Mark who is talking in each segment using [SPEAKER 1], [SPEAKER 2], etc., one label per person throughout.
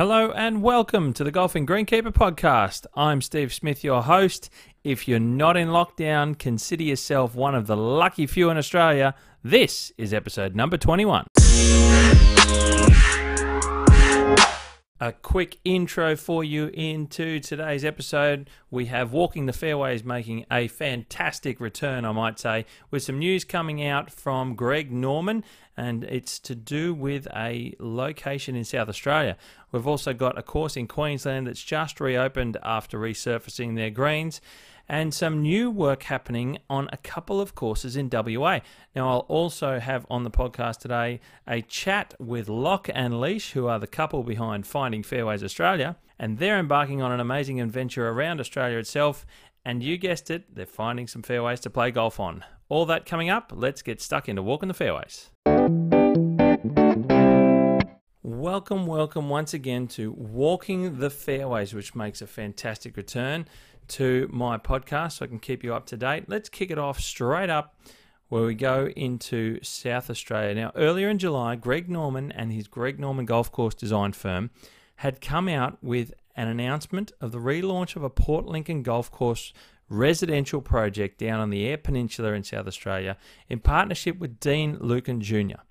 [SPEAKER 1] Hello and welcome to the Golfing Greenkeeper podcast. I'm Steve Smith, your host. If you're not in lockdown, consider yourself one of the lucky few in Australia. This is episode number 21. A quick intro for you into today's episode. We have Walking the Fairways making a fantastic return, I might say, with some news coming out from Greg Norman, and it's to do with a location in South Australia. We've also got a course in Queensland that's just reopened after resurfacing their greens and some new work happening on a couple of courses in WA. Now, I'll also have on the podcast today a chat with Loch and Leesh, who are the couple behind Finding Fairways Australia, and they're embarking on an amazing adventure around Australia itself. And you guessed it, they're finding some fairways to play golf on. All that coming up. Let's get stuck into walking the fairways. Welcome, welcome once again to Walking the Fairways, which makes a fantastic return to my podcast so I can keep you up to date. Let's kick it off straight up where we go into South Australia. Now, earlier in July, Greg Norman and his Greg Norman Golf Course Design firm had come out with an announcement of the relaunch of a Port Lincoln Golf Course residential project down on the Eyre Peninsula in South Australia in partnership with Dean Lukin Jr.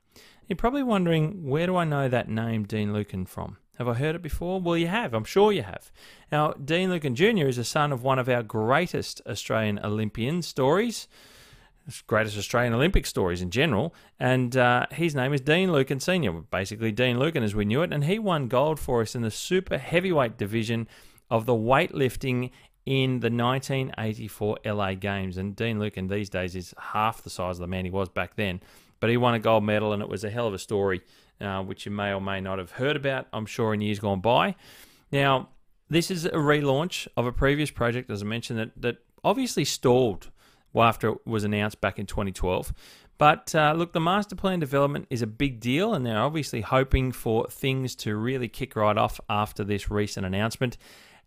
[SPEAKER 1] You're probably wondering, where do I know that name, Dean Lukin from? Have I heard it before? Well, you have. I'm sure you have. Now, Dean Lukin Jr. is the son of one of our greatest Australian Olympian stories, greatest Australian Olympic stories in general, and uh, his name is Dean Lukin Sr., basically Dean Lukin as we knew it, and he won gold for us in the super heavyweight division of the weightlifting in the 1984 LA Games. And Dean Lukin these days is half the size of the man he was back then, but he won a gold medal, and it was a hell of a story uh, which you may or may not have heard about, I'm sure, in years gone by. Now, this is a relaunch of a previous project, as I mentioned, that, that obviously stalled after it was announced back in 2012. But uh, look, the master plan development is a big deal, and they're obviously hoping for things to really kick right off after this recent announcement.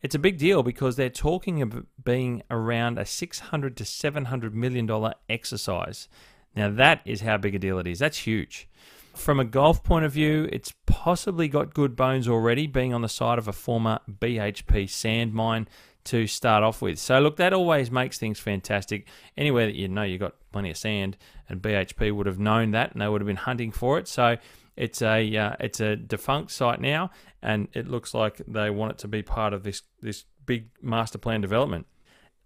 [SPEAKER 1] It's a big deal because they're talking of being around a 600 to 700 million dollar exercise. Now that is how big a deal it is. That's huge. From a golf point of view, it's possibly got good bones already, being on the side of a former BHP sand mine to start off with. So look, that always makes things fantastic. Anywhere that you know you've got plenty of sand, and BHP would have known that, and they would have been hunting for it. So it's a uh, it's a defunct site now, and it looks like they want it to be part of this this big master plan development.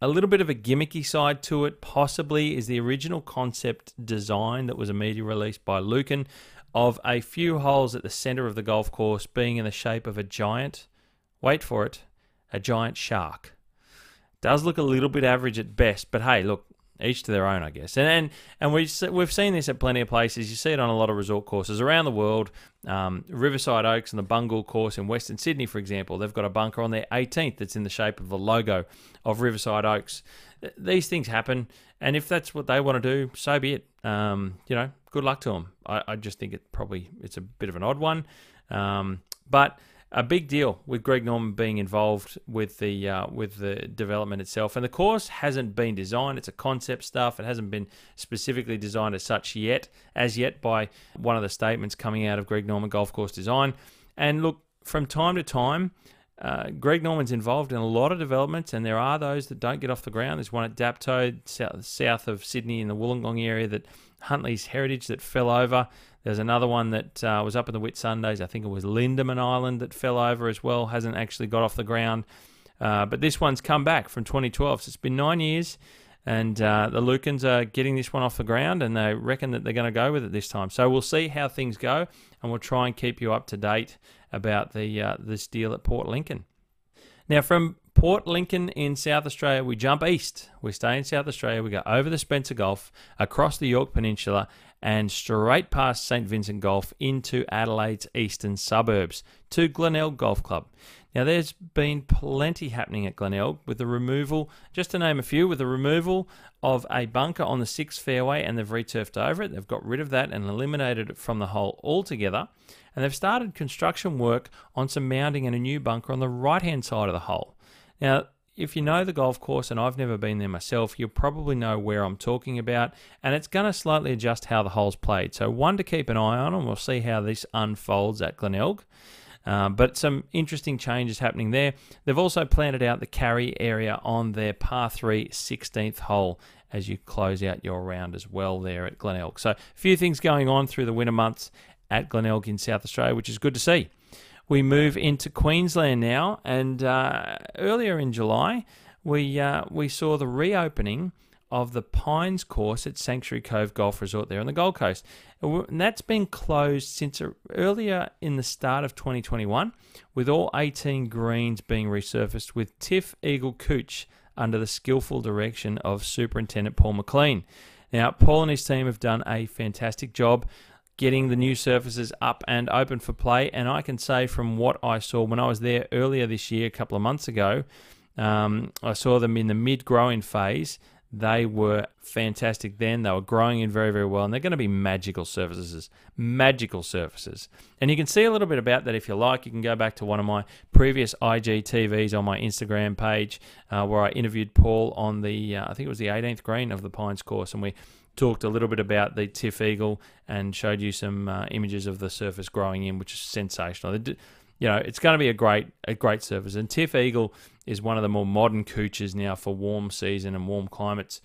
[SPEAKER 1] A little bit of a gimmicky side to it, possibly, is the original concept design that was immediately released by Lukin of a few holes at the center of the golf course being in the shape of a giant, wait for it, a giant shark. Does look a little bit average at best, but hey, look, each to their own, I guess. And and, and we we've seen this at plenty of places. You see it on a lot of resort courses around the world. Um, Riverside Oaks and the Bungle course in Western Sydney, for example, they've got a bunker on their 18th that's in the shape of the logo of Riverside Oaks. These things happen, and if that's what they want to do, so be it. Um, you know, good luck to them. I, I, just think it probably it's a bit of an odd one, um, but a big deal with Greg Norman being involved with the uh, with the development itself. And the course hasn't been designed; it's a concept stuff. It hasn't been specifically designed as such yet, as yet by one of the statements coming out of Greg Norman Golf Course Design. And look, from time to time. Uh, Greg Norman's involved in a lot of developments, and there are those that don't get off the ground. There's one at Dapto, south, south of Sydney in the Wollongong area that Huntley's Heritage that fell over. There's another one that uh, was up in the Whitsundays. I think it was Lindeman Island that fell over as well. Hasn't actually got off the ground. Uh, but this one's come back from 2012. So it's been nine years. And uh, the Lukins are getting this one off the ground, and they reckon that they're going to go with it this time. So we'll see how things go, and we'll try and keep you up to date about the uh, this deal at Port Lincoln. Now, from Port Lincoln in South Australia, we jump east. We stay in South Australia. We go over the Spencer Gulf, across the Yorke Peninsula, and straight past St Vincent Gulf into Adelaide's eastern suburbs to Glenelg Golf Club. Now, there's been plenty happening at Glenelg with the removal, just to name a few, with the removal of a bunker on the sixth fairway, and they've returfed over it. They've got rid of that and eliminated it from the hole altogether. And they've started construction work on some mounting and a new bunker on the right hand side of the hole. Now, if you know the golf course, and I've never been there myself, you'll probably know where I'm talking about, and it's going to slightly adjust how the hole's played. So, one to keep an eye on, and we'll see how this unfolds at Glenelg. Um, but some interesting changes happening there. They've also planted out the carry area on their par 3 16th hole as you close out your round as well there at Glenelg. So a few things going on through the winter months at Glenelg in South Australia, which is good to see. We move into Queensland now, and uh, earlier in July, we uh, we saw the reopening of the Pines course at Sanctuary Cove Golf Resort there on the Gold Coast. And that's been closed since earlier in the start of 2021, with all 18 greens being resurfaced with TifEagle Cooch under the skillful direction of Superintendent Paul McLean. Now, Paul and his team have done a fantastic job getting the new surfaces up and open for play. And I can say from what I saw when I was there earlier this year, a couple of months ago, um, I saw them in the mid growing phase. They were fantastic then. They were growing in very, very well, and they're going to be magical surfaces. Magical surfaces. And you can see a little bit about that if you like. You can go back to one of my previous IGTVs on my Instagram page uh, where I interviewed Paul on the, uh, I think it was the 18th green of the Pines course, and we talked a little bit about the TifEagle and showed you some uh, images of the surface growing in, which is sensational. You know, it's going to be a great, a great surface. And TifEagle is one of the more modern cooches now for warm season and warm climates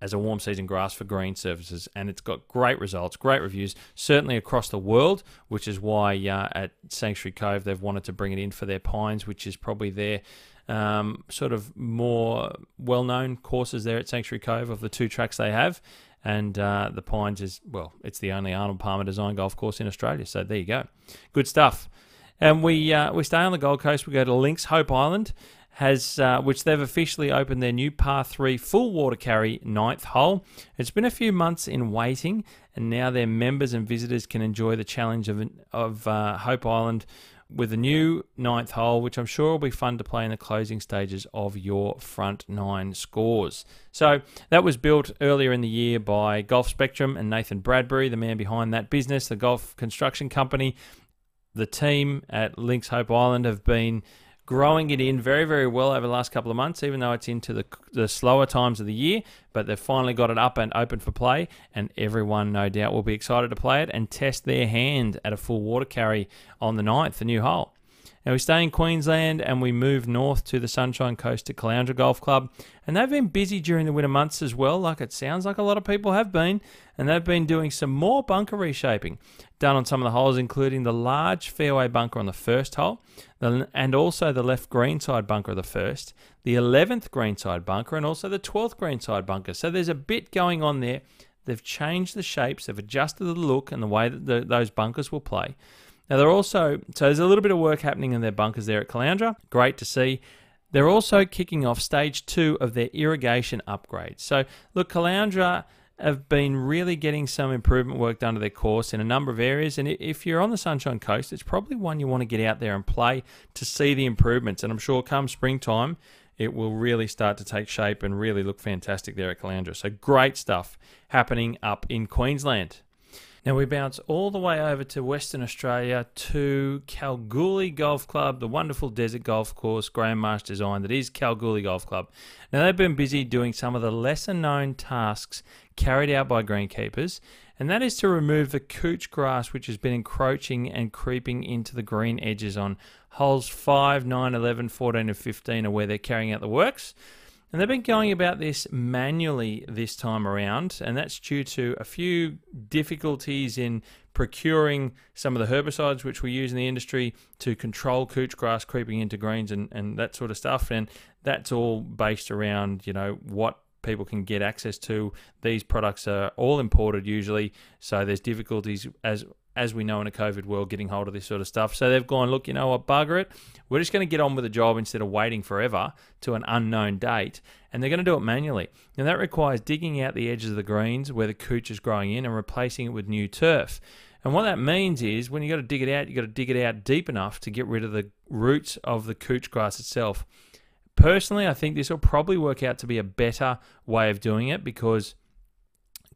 [SPEAKER 1] as a warm season grass for green surfaces, and it's got great results, great reviews, certainly across the world, which is why uh, at Sanctuary Cove they've wanted to bring it in for their pines, which is probably their um, sort of more well known courses there at Sanctuary Cove of the two tracks they have. And uh, the Pines is, well, it's the only Arnold Palmer design golf course in Australia. So there you go. Good stuff. And we uh, we stay on the Gold Coast. We go to Links Hope Island, has uh, which they've officially opened their new par three full water carry ninth hole. It's been a few months in waiting, and now their members and visitors can enjoy the challenge of of uh, Hope Island with a new ninth hole, which I'm sure will be fun to play in the closing stages of your front nine scores. So that was built earlier in the year by Golf Spectrum and Nathan Bradbury, the man behind that business, the golf construction company. The team at Links Hope Island have been growing it in very, very well over the last couple of months, even though it's into the, the slower times of the year. But they've finally got it up and open for play, and everyone, no doubt, will be excited to play it and test their hand at a full water carry on the 9th, the new hole. Now we stay in Queensland and we move north to the Sunshine Coast to Caloundra Golf Club. And they've been busy during the winter months as well, like it sounds like a lot of people have been. And they've been doing some more bunker reshaping done on some of the holes, including the large fairway bunker on the first hole, and also the left greenside bunker of the first, the 11th greenside bunker, and also the 12th greenside bunker. So there's a bit going on there. They've changed the shapes, they've adjusted the look and the way that the, those bunkers will play. Now they're also so there's a little bit of work happening in their bunkers there at Caloundra. Great to see. They're also kicking off stage two of their irrigation upgrades. So look, Caloundra have been really getting some improvement work done to their course in a number of areas. And if you're on the Sunshine Coast, it's probably one you want to get out there and play to see the improvements. And I'm sure come springtime, it will really start to take shape and really look fantastic there at Caloundra. So great stuff happening up in Queensland. Now we bounce all the way over to Western Australia to Kalgoorlie Golf Club, the wonderful desert golf course Graham Marsh designed that is Kalgoorlie Golf Club. Now they've been busy doing some of the lesser known tasks carried out by greenkeepers, and that is to remove the couch grass which has been encroaching and creeping into the green edges on holes 5, 9, 11, 14 and 15 are where they're carrying out the works. And they've been going about this manually this time around, and that's due to a few difficulties in procuring some of the herbicides which we use in the industry to control couch grass creeping into greens and, and that sort of stuff. And that's all based around, you know, what people can get access to. These products are all imported usually, so there's difficulties as as we know in a COVID world, getting hold of this sort of stuff. So they've gone, look, you know what, bugger it. We're just going to get on with the job instead of waiting forever to an unknown date. And they're going to do it manually. And that requires digging out the edges of the greens where the couch is growing in and replacing it with new turf. And what that means is when you've got to dig it out, you've got to dig it out deep enough to get rid of the roots of the couch grass itself. Personally, I think this will probably work out to be a better way of doing it because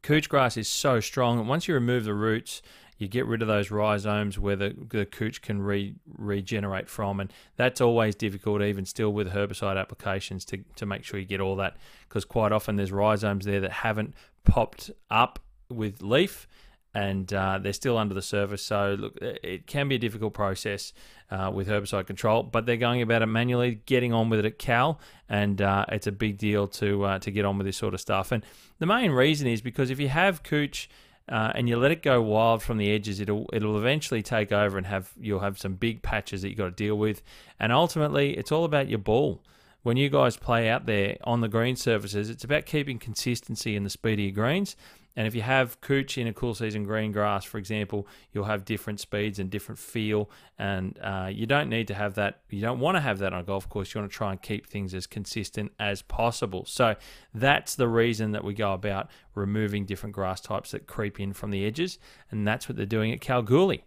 [SPEAKER 1] couch grass is so strong. And once you remove the roots, you get rid of those rhizomes where the, the couch can re, regenerate from. And that's always difficult, even still with herbicide applications, to, to make sure you get all that. Because quite often there's rhizomes there that haven't popped up with leaf and uh, they're still under the surface. So look, it can be a difficult process uh, with herbicide control, but they're going about it manually, getting on with it at Kal, and uh, it's a big deal to uh, to get on with this sort of stuff. And the main reason is because if you have cooch. Uh, and you let it go wild from the edges, it'll it'll eventually take over and have you'll have some big patches that you've got to deal with, and ultimately it's all about your ball when you guys play out there on the green surfaces, it's about keeping consistency in the speed of your greens. And if you have cooch in a cool season green grass, for example, you'll have different speeds and different feel. And uh, you don't need to have that. You don't want to have that on a golf course. You want to try and keep things as consistent as possible. So that's the reason that we go about removing different grass types that creep in from the edges. And that's what they're doing at Kalgoorlie.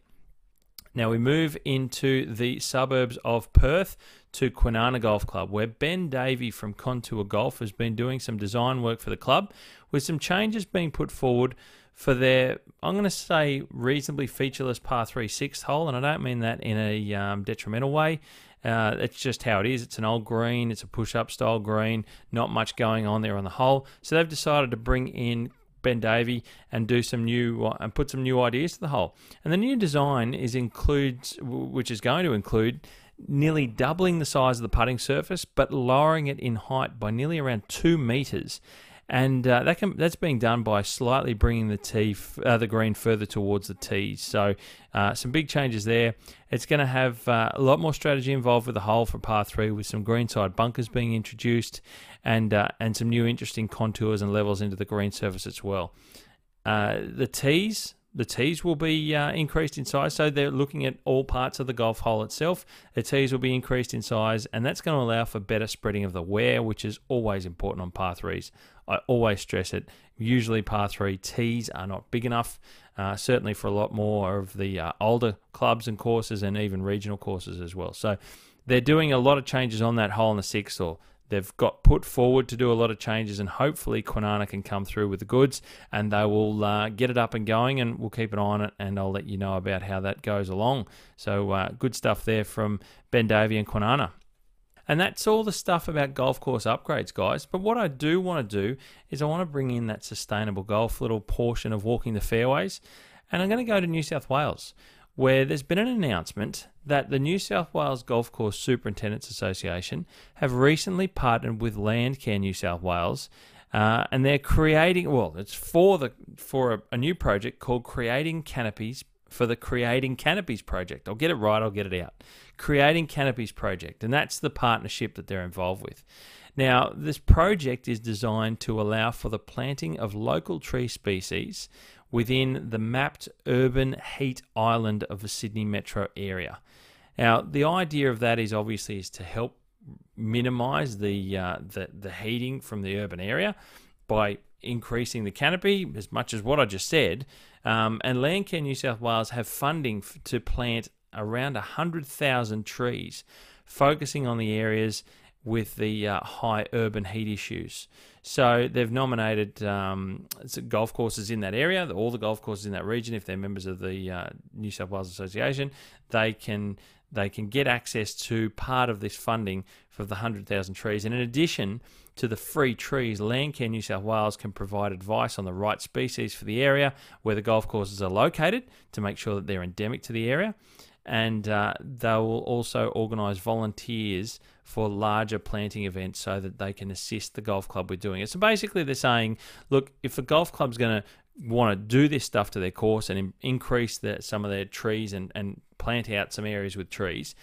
[SPEAKER 1] Now we move into the suburbs of Perth to Kwinana Golf Club, where Ben Davey from Contour Golf has been doing some design work for the club, with some changes being put forward for their, I'm going to say, reasonably featureless par 3 sixth hole, and I don't mean that in a um, detrimental way. Uh, it's just how it is. It's an old green, it's a push up style green, not much going on there on the hole. So they've decided to bring in Ben Davey and do some new and put some new ideas to the hole. And the new design is includes, which is going to include nearly doubling the size of the putting surface, but lowering it in height by nearly around two meters and uh, that can that's being done by slightly bringing the tee uh, the green further towards the tees. So uh, some big changes there. It's going to have uh, a lot more strategy involved with the hole for par three, with some greenside bunkers being introduced, and uh, and some new interesting contours and levels into the green surface as well. Uh, the tees the tees will be uh, increased in size. So they're looking at all parts of the golf hole itself. The tees will be increased in size, and that's going to allow for better spreading of the wear, which is always important on par threes. I always stress it. Usually, par three tees are not big enough, uh, certainly for a lot more of the uh, older clubs and courses, and even regional courses as well. So they're doing a lot of changes on that hole in the sixth or They've got put forward to do a lot of changes, and hopefully Kwinana can come through with the goods, and they will uh, get it up and going, and we'll keep an eye on it, and I'll let you know about how that goes along. So uh, good stuff there from Ben Davey and Kwinana. And that's all the stuff about golf course upgrades, guys. But what I do want to do is I want to bring in that sustainable golf little portion of walking the fairways. And I'm going to go to New South Wales, where there's been an announcement that the New South Wales Golf Course Superintendents Association have recently partnered with Landcare New South Wales, uh, and they're creating well, it's for the for a, a, new project called Creating Canopies for the Creating Canopies project. I'll get it right. I'll get it out. Creating Canopies project, and that's the partnership that they're involved with. Now, this project is designed to allow for the planting of local tree species within the mapped urban heat island of the Sydney metro area. Now, the idea of that is obviously is to help minimize the, uh, the, the heating from the urban area by increasing the canopy as much as what I just said. Um, and Landcare New South Wales have funding f- to plant around 100,000 trees, focusing on the areas with the uh, high urban heat issues. So they've nominated um, golf courses in that area, all the golf courses in that region. If they're members of the uh, New South Wales Association, they can they can get access to part of this funding for the 100,000 trees. And in addition to the free trees, Landcare New South Wales can provide advice on the right species for the area where the golf courses are located to make sure that they're endemic to the area and uh, they will also organise volunteers for larger planting events so that they can assist the golf club with doing it. So basically, they're saying, look, if the golf club's going to want to do this stuff to their course and increase the, some of their trees and, and plant out some areas with trees,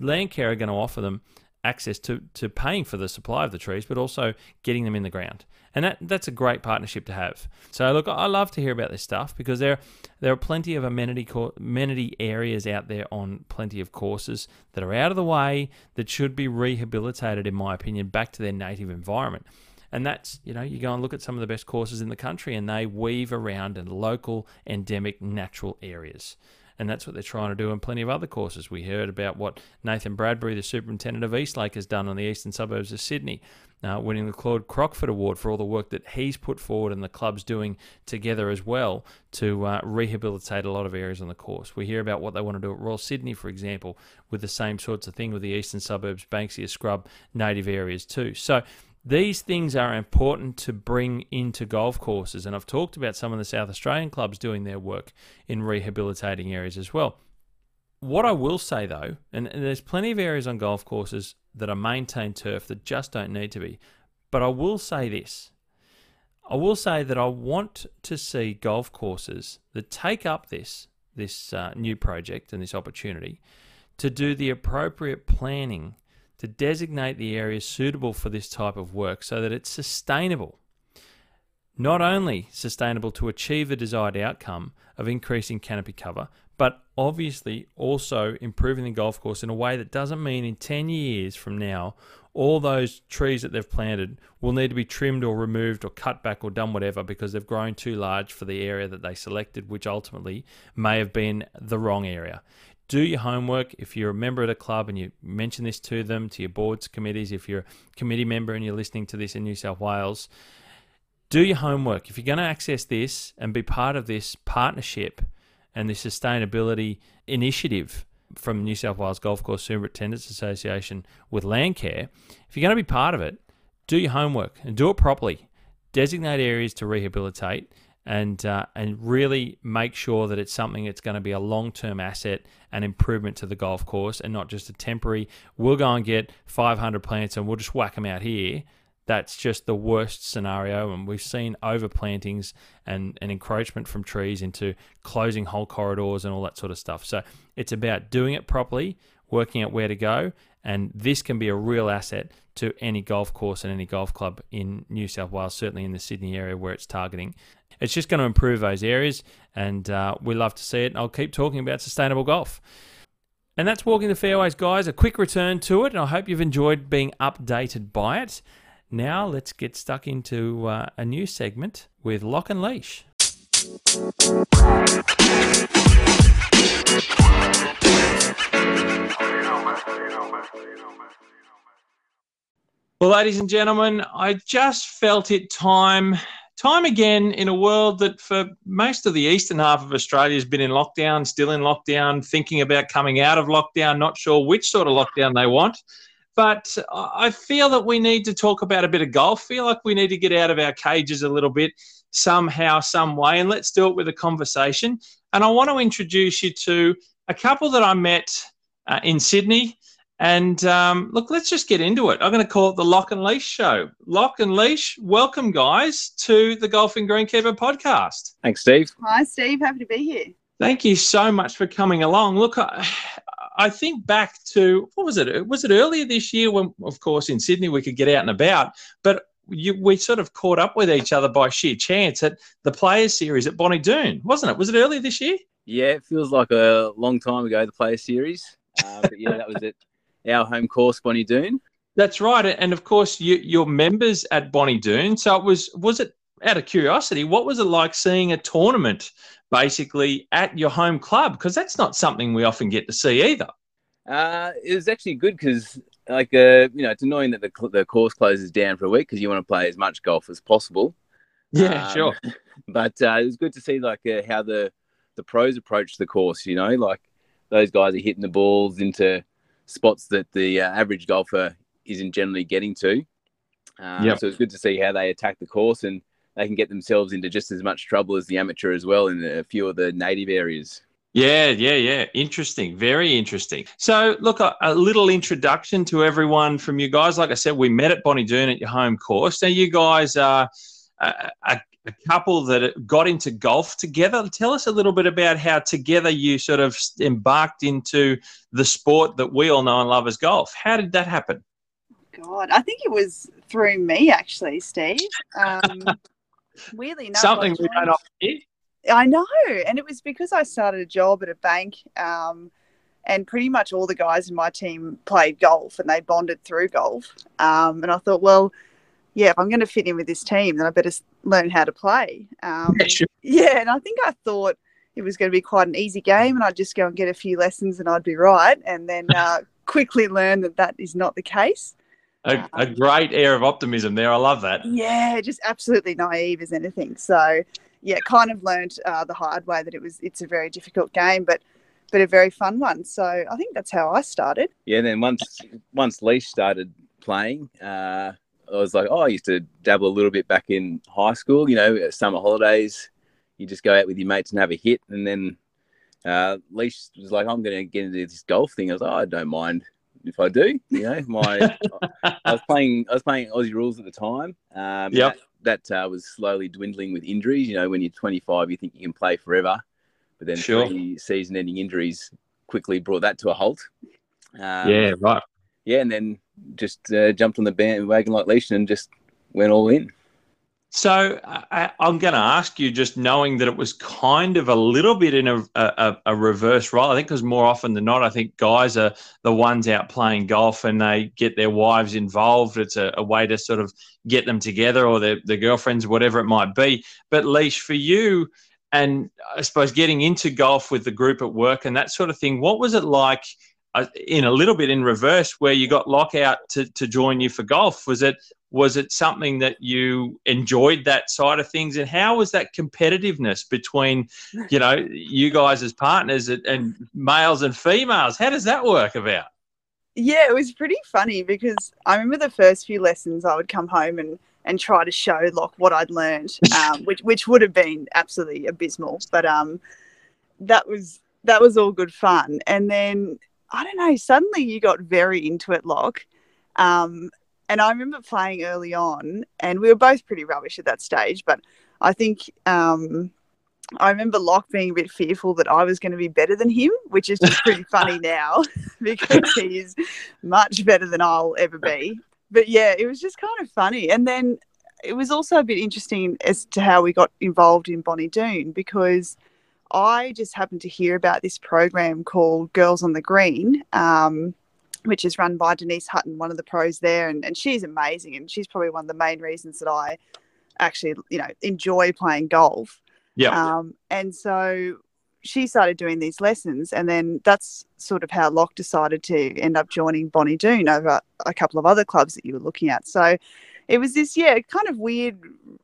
[SPEAKER 1] Landcare are going to offer them access to, to paying for the supply of the trees, but also getting them in the ground. And that, that's a great partnership to have. So look, I love to hear about this stuff because there there are plenty of amenity amenity areas out there on plenty of courses that are out of the way that should be rehabilitated, in my opinion, back to their native environment. And that's, you know, you go and look at some of the best courses in the country and they weave around in local, endemic, natural areas and that's what they're trying to do in plenty of other courses. We heard about what Nathan Bradbury, the superintendent of Eastlake, has done on the eastern suburbs of Sydney, uh, winning the Claude Crockford Award for all the work that he's put forward and the club's doing together as well to uh, rehabilitate a lot of areas on the course. We hear about what they want to do at Royal Sydney, for example, with the same sorts of thing with the eastern suburbs, Banksia Scrub, native areas too. So These things are important to bring into golf courses, and I've talked about some of the South Australian clubs doing their work in rehabilitating areas as well. What I will say though, and, and there's plenty of areas on golf courses that are maintained turf that just don't need to be, but I will say this. I will say that I want to see golf courses that take up this this uh, new project and this opportunity to do the appropriate planning to designate the areas suitable for this type of work so that it's sustainable. Not only sustainable to achieve the desired outcome of increasing canopy cover, but obviously also improving the golf course in a way that doesn't mean in 10 years from now all those trees that they've planted will need to be trimmed or removed or cut back or done whatever because they've grown too large for the area that they selected, which ultimately may have been the wrong area. Do your homework. If you're a member at a club and you mention this to them, to your boards, committees, if you're a committee member and you're listening to this in New South Wales, do your homework. If you're going to access this and be part of this partnership and the sustainability initiative, from New South Wales Golf Course Superintendents Association with Landcare, if you're going to be part of it, do your homework and do it properly. Designate areas to rehabilitate and uh, and really make sure that it's something that's going to be a long term asset and improvement to the golf course and not just a temporary. We'll go and get 500 plants and we'll just whack them out here that's just the worst scenario. And we've seen overplantings and, and encroachment from trees into closing whole corridors and all that sort of stuff. So it's about doing it properly, working out where to go. And this can be a real asset to any golf course and any golf club in New South Wales, certainly in the Sydney area where it's targeting. It's just going to improve those areas, and uh, we love to see it. And I'll keep talking about sustainable golf. And that's Walking the Fairways, guys. A quick return to it, and I hope you've enjoyed being updated by it. Now let's get stuck into uh, a new segment with Loch and Leesh. Well, ladies and gentlemen, I just felt it time time again in a world that for most of the eastern half of Australia has been in lockdown, still in lockdown, thinking about coming out of lockdown, not sure which sort of lockdown they want. But I feel that we need to talk about a bit of golf. Feel like we need to get out of our cages a little bit somehow, some way, and let's do it with a conversation. And I want to introduce you to a couple that I met uh, in Sydney. And um, look, let's just get into it. I'm going to call it the Loch and Leesh Show. Loch and Leesh, welcome, guys, to the Golfing Greenkeeper podcast.
[SPEAKER 2] Thanks, Steve.
[SPEAKER 3] Hi, Steve. Happy to be here.
[SPEAKER 1] Thank you so much for coming along. Look, I think back to what was it? Was it earlier this year when, of course, in Sydney we could get out and about, but you, we sort of caught up with each other by sheer chance at the Players Series at Bonnie Doon, wasn't it? Was it earlier this year?
[SPEAKER 2] Yeah, it feels like a long time ago. The Players Series, uh, but yeah, that was at our home course, Bonnie Doon.
[SPEAKER 1] That's right, and of course, you, you're members at Bonnie Doon. So it was was it out of curiosity, what was it like seeing a tournament basically at your home club? Because that's not something we often get to see either.
[SPEAKER 2] Uh, it was actually good because, like, uh, you know, it's annoying that the, the course closes down for a week because you want to play as much golf as possible.
[SPEAKER 1] Yeah, um, sure.
[SPEAKER 2] But uh, it was good to see like uh, how the the pros approach the course. You know, like those guys are hitting the balls into spots that the uh, average golfer isn't generally getting to. Um, yep. So it's good to see how they attack the course and they can get themselves into just as much trouble as the amateur as well in a few of the native areas.
[SPEAKER 1] Yeah, yeah, yeah. Interesting. Very interesting. So, look, a, a, little introduction to everyone from you guys. Like I said, we met at Bonnie Doon at your home course. Now, you guys are a, a, a couple that got into golf together. Tell us a little bit about how together you sort of embarked into the sport that we all know and love as golf. How did that happen?
[SPEAKER 3] God, I think it was through me, actually, Steve. Um, weirdly enough,
[SPEAKER 1] something we don't often hear.
[SPEAKER 3] I know, and it was because I started a job at a bank, um, and pretty much all the guys in my team played golf, and they bonded through golf. Um, and I thought, well, yeah, if I'm going to fit in with this team, then I better learn how to play. Um, yeah, sure. yeah, and I think I thought it was going to be quite an easy game, and I'd just go and get a few lessons, and I'd be right. And then uh, quickly learn that that is not the case.
[SPEAKER 1] A, a, um, great air of optimism there. I love that.
[SPEAKER 3] Yeah, just absolutely naive as anything. So, yeah, kind of learned uh, the hard way that it was. It's a very difficult game, but but a very fun one. So I think that's how I started.
[SPEAKER 2] Yeah. Then once once Leesh started playing, uh, I was like, oh, I used to dabble a little bit back in high school. You know, summer holidays, you just go out with your mates and have a hit, and then uh, Leesh was like, I'm going to get into this golf thing. I was like, oh, I don't mind if I do. You know, my I was playing I was playing Aussie rules at the time. Um,
[SPEAKER 1] Yep.
[SPEAKER 2] That, that uh, was slowly dwindling with injuries. You know, when you're 25, you think you can play forever, but then
[SPEAKER 1] Sure.
[SPEAKER 2] three season-ending injuries quickly brought that to a halt. Um,
[SPEAKER 1] yeah, right.
[SPEAKER 2] yeah, and then just uh, jumped on the bandwagon like Leesh and just went all in.
[SPEAKER 1] So I, I'm going to ask you, just knowing that it was kind of a little bit in a, a, a reverse role. I think because more often than not, I think guys are the ones out playing golf and they get their wives involved. It's a, a way to sort of get them together or their, their girlfriends, whatever it might be. But Leesh, for you, and I suppose getting into golf with the group at work and that sort of thing, what was it like? In a little bit in reverse, where you got lockout to, to join you for golf, was it was it something that you enjoyed that side of things and how was that competitiveness between you know you guys as partners and, and males and females how does that work about
[SPEAKER 3] Yeah, it was pretty funny because I remember the first few lessons I would come home and and try to show Loch what I'd learned, um, which which would have been absolutely abysmal. But um, that was that was all good fun. And then I don't know, suddenly you got very into it, Loch. Um, and I remember playing early on, and we were both pretty rubbish at that stage. But I think um, I remember Loch being a bit fearful that I was going to be better than him, which is just pretty funny now because he is much better than I'll ever be. But yeah, it was just kind of funny. And then it was also a bit interesting as to how we got involved in Bonnie Doon because I just happened to hear about this program called Girls on the Green, um, which is run by Denise Hutton, one of the pros there. And, and she's amazing. And she's probably one of the main reasons that I actually, you know, enjoy playing golf.
[SPEAKER 1] yeah
[SPEAKER 3] Um, and so she started doing these lessons, and then that's sort of how Loch decided to end up joining Bonnie Doon over a couple of other clubs that you were looking at. So it was this, yeah, kind of weird,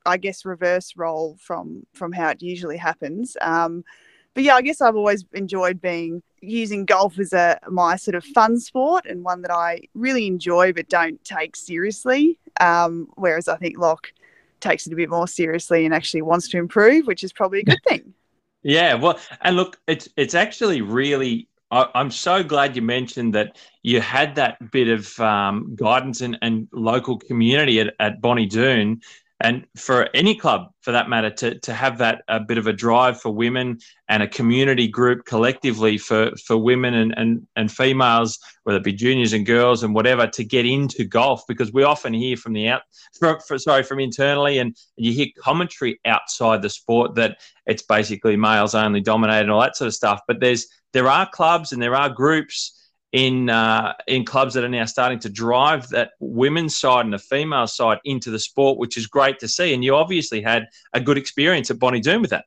[SPEAKER 3] I guess, reverse role from from how it usually happens. Um, but yeah, I guess I've always enjoyed being using golf as a my sort of fun sport and one that I really enjoy but don't take seriously. Um, whereas I think Loch takes it a bit more seriously and actually wants to improve, which is probably a good thing.
[SPEAKER 1] Yeah, well, and look, it's it's actually really. I, I'm so glad you mentioned that you had that bit of um, guidance and, and local community at, at Bonnie Doon, and for any club for that matter, to to have that a bit of a drive for women and a community group collectively for for women and and, and females, whether it be juniors and girls and whatever, to get into golf because we often hear from the out, for, for, sorry, from internally, and you hear commentary outside the sport that it's basically males only dominated and all that sort of stuff. But there's there are clubs and there are groups in uh, in clubs that are now starting to drive that women's side and the female side into the sport, which is great to see. And you obviously had a good experience at Bonnie Doon with that.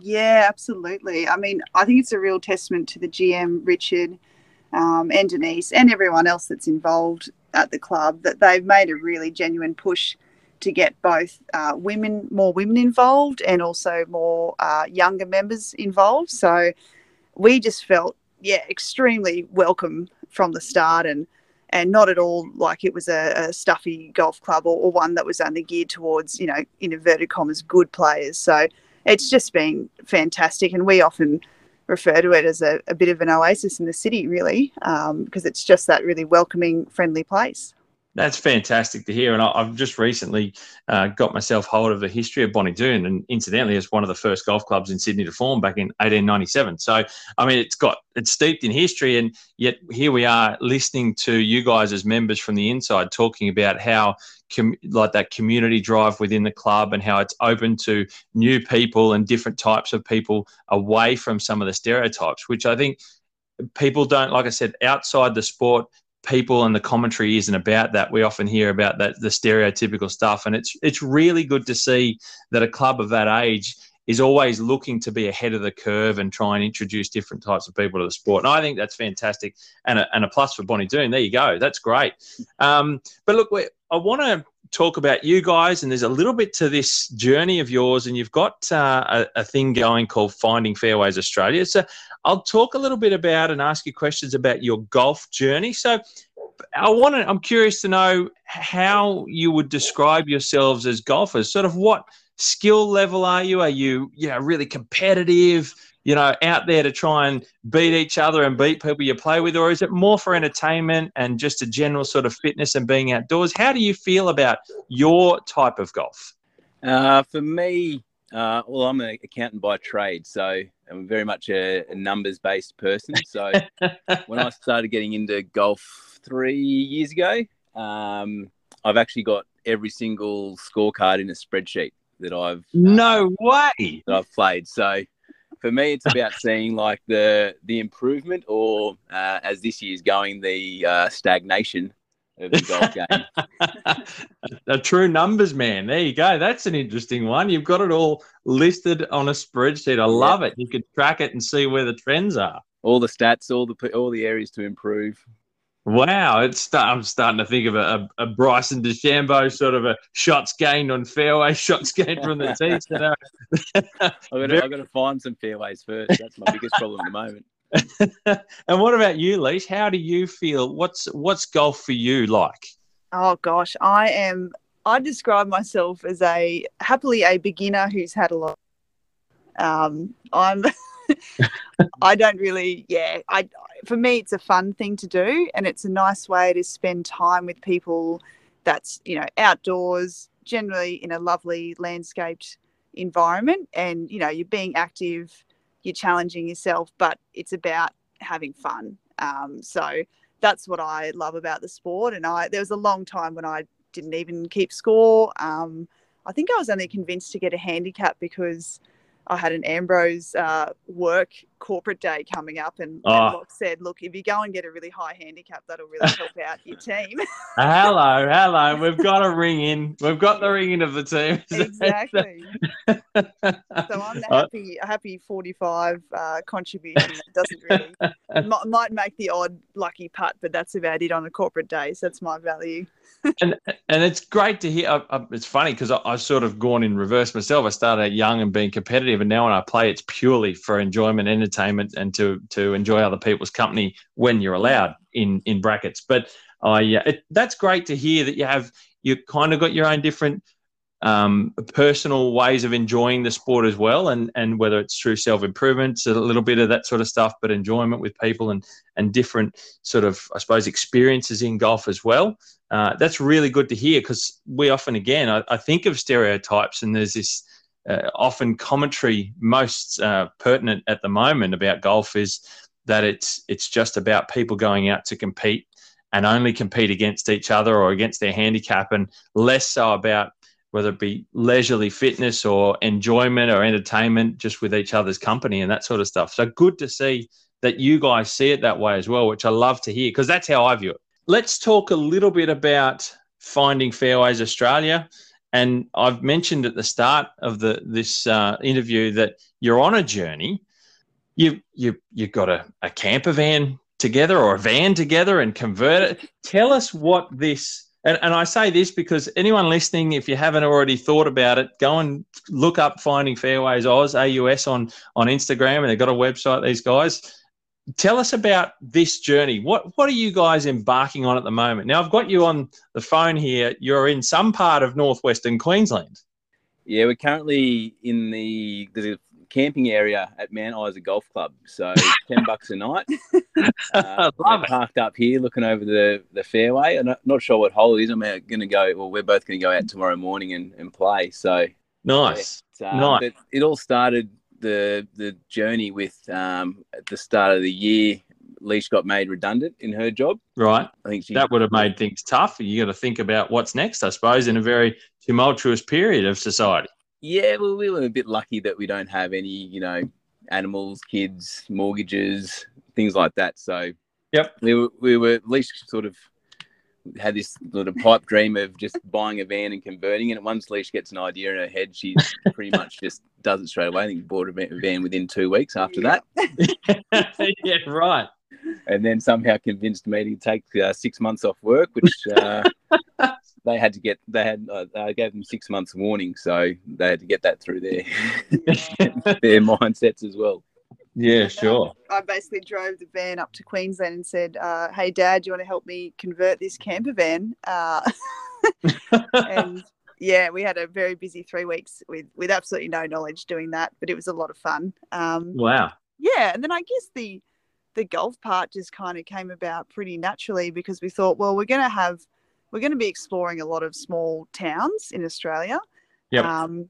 [SPEAKER 3] Yeah, absolutely. I mean, I think it's a real testament to the GM, Richard, um, and Denise, and everyone else that's involved at the club that they've made a really genuine push to get both uh, women, more women involved, and also more uh, younger members involved. So we just felt, yeah, extremely welcome from the start, and and not at all like it was a, a stuffy golf club or, or one that was only geared towards, you know, in inverted commas, good players. So it's just been fantastic, and we often refer to it as a, a bit of an oasis in the city, really, um, because it's just that really welcoming, friendly place.
[SPEAKER 1] That's fantastic to hear. And I, I've just recently uh, got myself hold of the history of Bonnie Doon, and incidentally, it's one of the first golf clubs in Sydney to form back in 1897. So, I mean, it's got it's steeped in history, and yet here we are listening to you guys as members from the inside talking about how com- like that community drive within the club and how it's open to new people and different types of people away from some of the stereotypes, which I think people don't, like I said, outside the sport, people and the commentary isn't about that. We often hear about that the stereotypical stuff, and it's it's really good to see that a club of that age is always looking to be ahead of the curve and try and introduce different types of people to the sport. And I think that's fantastic and a, and a plus for Bonnie Doon. There you go. That's great. Um, but look, I want to talk about you guys, and there's a little bit to this journey of yours, and you've got uh, a, a thing going called Finding Fairways Australia. So I'll talk a little bit about and ask you questions about your golf journey. So I want to. I'm curious to know how you would describe yourselves as golfers. Sort of what skill level are you? Are you, you know, really competitive? You know, out there to try and beat each other and beat people you play with, or is it more for entertainment and just a general sort of fitness and being outdoors? How do you feel about your type of golf?
[SPEAKER 2] Uh, for me, uh, well, I'm an accountant by trade, so I'm very much a, a numbers based person. So when I started getting into golf three years ago, um, I've actually got every single scorecard in a spreadsheet that I've
[SPEAKER 1] no way
[SPEAKER 2] that I've played. So for me, it's about seeing like the the improvement, or uh, as this year's going, the uh, stagnation of the golf game.
[SPEAKER 1] a true numbers man. There you go. That's an interesting one. You've got it all listed on a spreadsheet. I love yeah. it. You can track it and see where the trends are.
[SPEAKER 2] All the stats, all the all the areas to improve.
[SPEAKER 1] Wow, it's I'm starting to think of a, a, a, Bryson DeChambeau sort of a shots gained on fairway, shots gained from the tee. So
[SPEAKER 2] no. I've, got to, I've got to find some fairways first. That's my biggest problem at the moment.
[SPEAKER 1] and what about you, Leesh? How do you feel? What's what's golf for you like?
[SPEAKER 3] Oh gosh, I am. I describe myself as a happily a beginner who's had a lot. Um, I'm. I don't really. Yeah, I. For me, it's a fun thing to do, and it's a nice way to spend time with people. That's you know outdoors, generally in a lovely landscaped environment, and you know you're being active you're challenging yourself, but it's about having fun. Um, so that's what I love about the sport. And I there was a long time when I didn't even keep score. Um, I think I was only convinced to get a handicap because I had an Ambrose uh, work corporate day coming up, and, oh. and Loch said, "Look, if you go and get a really high handicap, that'll really help out your team."
[SPEAKER 1] Uh, hello, hello. We've got a ring in. We've got the ring in of the team.
[SPEAKER 3] Exactly. so I'm the uh, happy, happy 45 uh, contribution that doesn't really might, might make the odd lucky putt, but that's about it on a corporate day. So that's my value.
[SPEAKER 1] and and it's great to hear. Uh, I, I, it's funny because I've sort of gone in reverse myself. I started out young and being competitive, and now when I play, it's purely for enjoyment, entertainment, and to to enjoy other people's company when you're allowed in in brackets. But I yeah, it, that's great to hear that you have you kind of got your own different um, personal ways of enjoying the sport as well, and and whether it's through self improvement, a little bit of that sort of stuff, but enjoyment with people and and different sort of I suppose experiences in golf as well. Uh, that's really good to hear because we often again I, I, think of stereotypes and there's this uh, often commentary most uh, pertinent at the moment about golf is that it's it's just about people going out to compete and only compete against each other or against their handicap and less so about whether it be leisurely fitness or enjoyment or entertainment just with each other's company and that sort of stuff. So good to see that you guys see it that way as well, which I love to hear because that's how I view it. Let's talk a little bit about finding fairways Australia. And I've mentioned at the start of the this uh, interview that you're on a journey. You you you've got a, a camper van together or a van together and convert it. Tell us what this and, and I say this because anyone listening, if you haven't already thought about it, go and look up Finding Fairways Oz, AUS on, on Instagram, and they've got a website, these guys. Tell us about this journey. What what are you guys embarking on at the moment? Now I've got you on the phone here. You're in some part of northwestern Queensland.
[SPEAKER 2] Yeah, we're currently in the the camping area at Mount Isa Golf Club. So ten bucks a night. Uh, Love parked up here, looking over the the fairway. I'm not, not sure what hole it is. I'm going to go. Well, we're both going to go out tomorrow morning and, and play. So
[SPEAKER 1] nice,
[SPEAKER 2] yeah,
[SPEAKER 1] nice.
[SPEAKER 2] it all started the the journey with um, at the start of the year. Leesh got made redundant in her job.
[SPEAKER 1] Right. I think she, that would have made things tough. You got to think about what's next, I suppose, in a very tumultuous period of society.
[SPEAKER 2] Yeah, well, we were a bit lucky that we don't have any, you know, animals, kids, mortgages, things like that. So,
[SPEAKER 1] yep,
[SPEAKER 2] we were, we were at least sort of had this sort of pipe dream of just buying a van and converting it. And once Leesh gets an idea in her head, she pretty much just does it straight away. I think bought a van within two weeks after that.
[SPEAKER 1] yeah, right.
[SPEAKER 2] And then somehow convinced me to take uh, six months off work, which uh, they had to get they had uh, I gave them six months warning, so they had to get that through their their mindsets as well.
[SPEAKER 1] Yeah, sure.
[SPEAKER 3] I basically drove the van up to Queensland and said, uh, "Hey, Dad, do you want to help me convert this camper van?" Uh, and yeah, we had a very busy three weeks with with absolutely no knowledge doing that, but it was a lot of fun. Um,
[SPEAKER 1] wow.
[SPEAKER 3] Yeah, and then I guess the the golf part just kind of came about pretty naturally because we thought, well, we're going to have we're going to be exploring a lot of small towns in Australia.
[SPEAKER 1] Yep.
[SPEAKER 3] Um,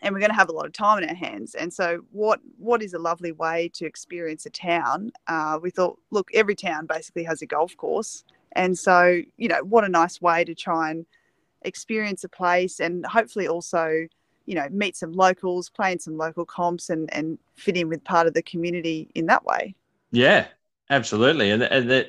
[SPEAKER 3] and we're going to have a lot of time in our hands. And so, what what is a lovely way to experience a town? Uh, we thought, look, every town basically has a golf course, and so you know, what a nice way to try and experience a place, and hopefully also, you know, meet some locals, play in some local comps, and and fit in with part of the community in that way.
[SPEAKER 1] Yeah, absolutely, and and that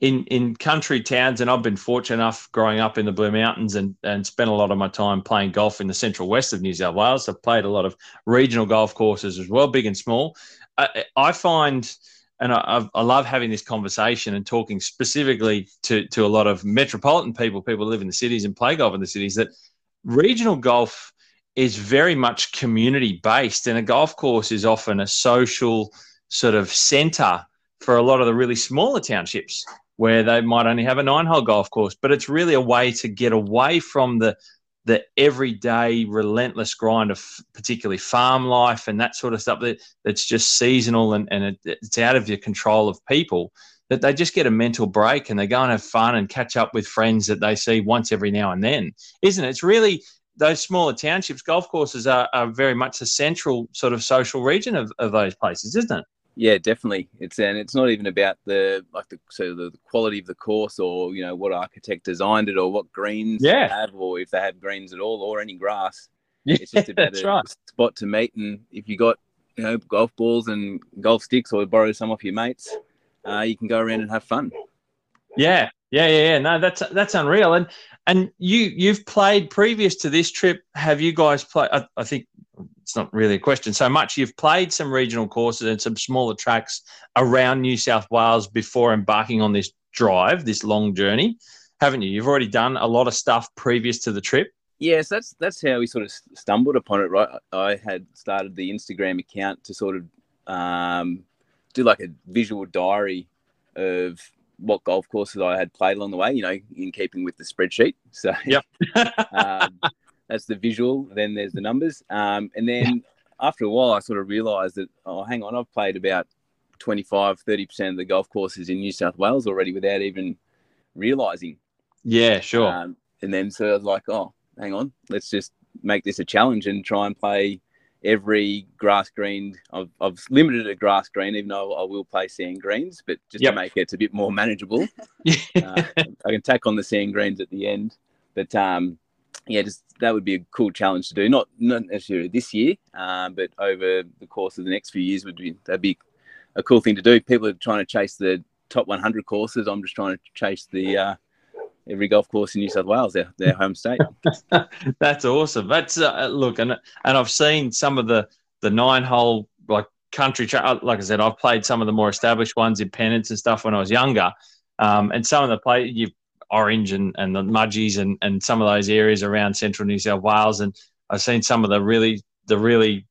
[SPEAKER 1] in in country towns, and I've been fortunate enough growing up in the Blue Mountains and and spent a lot of my time playing golf in the central west of New South Wales. I've played a lot of regional golf courses as well, big and small. I, I find. And I, I love having this conversation and talking specifically to, to a lot of metropolitan people, people who live in the cities and play golf in the cities, that regional golf is very much community based. And a golf course is often a social sort of center for a lot of the really smaller townships where they might only have a nine hole golf course, but it's really a way to get away from the the everyday relentless grind of particularly farm life and that sort of stuff that that's just seasonal and, and it, it's out of your control of people that they just get a mental break and they go and have fun and catch up with friends that they see once every now and then isn't it? It's really those smaller townships golf courses are, are very much a central sort of social region of, of those places isn't it
[SPEAKER 2] yeah, definitely. It's and it's not even about the like the so the, the quality of the course or you know what architect designed it or what greens
[SPEAKER 1] yeah.
[SPEAKER 2] have or if they have greens at all or any grass.
[SPEAKER 1] Yeah,
[SPEAKER 2] It's just about a
[SPEAKER 1] right.
[SPEAKER 2] spot to meet and if you got you know golf balls and golf sticks or borrow some off your mates, uh, you can go around and have fun.
[SPEAKER 1] Yeah, yeah, yeah, yeah. No, that's that's unreal. And and you you've played previous to this trip. Have you guys played? I, I think it's not really a question so much. You've played some regional courses and some smaller tracks around New South Wales before embarking on this drive, this long journey, haven't you? You've already done a lot of stuff previous to the trip.
[SPEAKER 2] Yes, that's that's how we sort of stumbled upon it. Right, I had started the Instagram account to sort of um, do like a visual diary of what golf courses I had played along the way. You know, in keeping with the spreadsheet. So
[SPEAKER 1] Yep.
[SPEAKER 2] um, that's the visual. Then there's the numbers, um, and then after a while, I sort of realised that oh, hang on, I've played about 25, 30 percent of the golf courses in New South Wales already without even realising.
[SPEAKER 1] yeah, sure.
[SPEAKER 2] Um, and then so I was like, oh, hang on, let's just make this a challenge and try and play every grass green. I've, I've limited it to grass green, even though I will play sand greens, but just
[SPEAKER 1] Yep.
[SPEAKER 2] to make it a bit more manageable,
[SPEAKER 1] yeah.
[SPEAKER 2] uh, I can tack on the sand greens at the end. But um, yeah, just that would be a cool challenge to do. Not not necessarily this year, um, but over the course of the next few years would be that'd be a cool thing to do. People are trying to chase the top 100 courses. I'm just trying to chase the uh, every golf course in New South Wales, their, their home state.
[SPEAKER 1] That's awesome. That's uh, look, and and I've seen some of the the nine hole like country track. Like I said, I've played some of the more established ones in pennants and stuff when I was younger. Um, and some of the play you Orange and, and the Mudgees and, and some of those areas around central New South Wales. And I've seen some of the really the really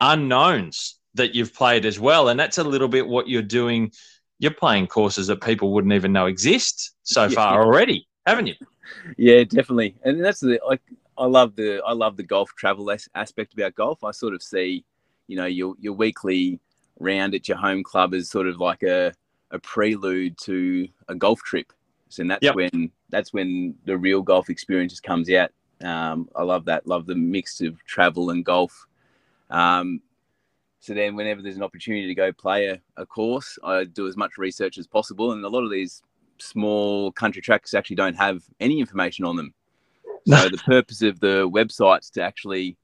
[SPEAKER 1] unknowns that you've played as well. And that's a little bit what you're doing. You're playing courses that people wouldn't even know exist so
[SPEAKER 2] Yeah.
[SPEAKER 1] far already, haven't you?
[SPEAKER 2] yeah, definitely. And that's the like I love the I love the golf travel as- aspect about golf. I sort of see, you know, your your weekly round at your home club is sort of like a a prelude to a golf trip. And that's
[SPEAKER 1] Yep.
[SPEAKER 2] when that's when the real golf experience just comes out. Um, I love that. Love the mix of travel and golf. Um, so then, whenever there's an opportunity to go play a, a course, I do as much research as possible. And a lot of these small country tracks actually don't have any information on them. So the purpose of the website's to actually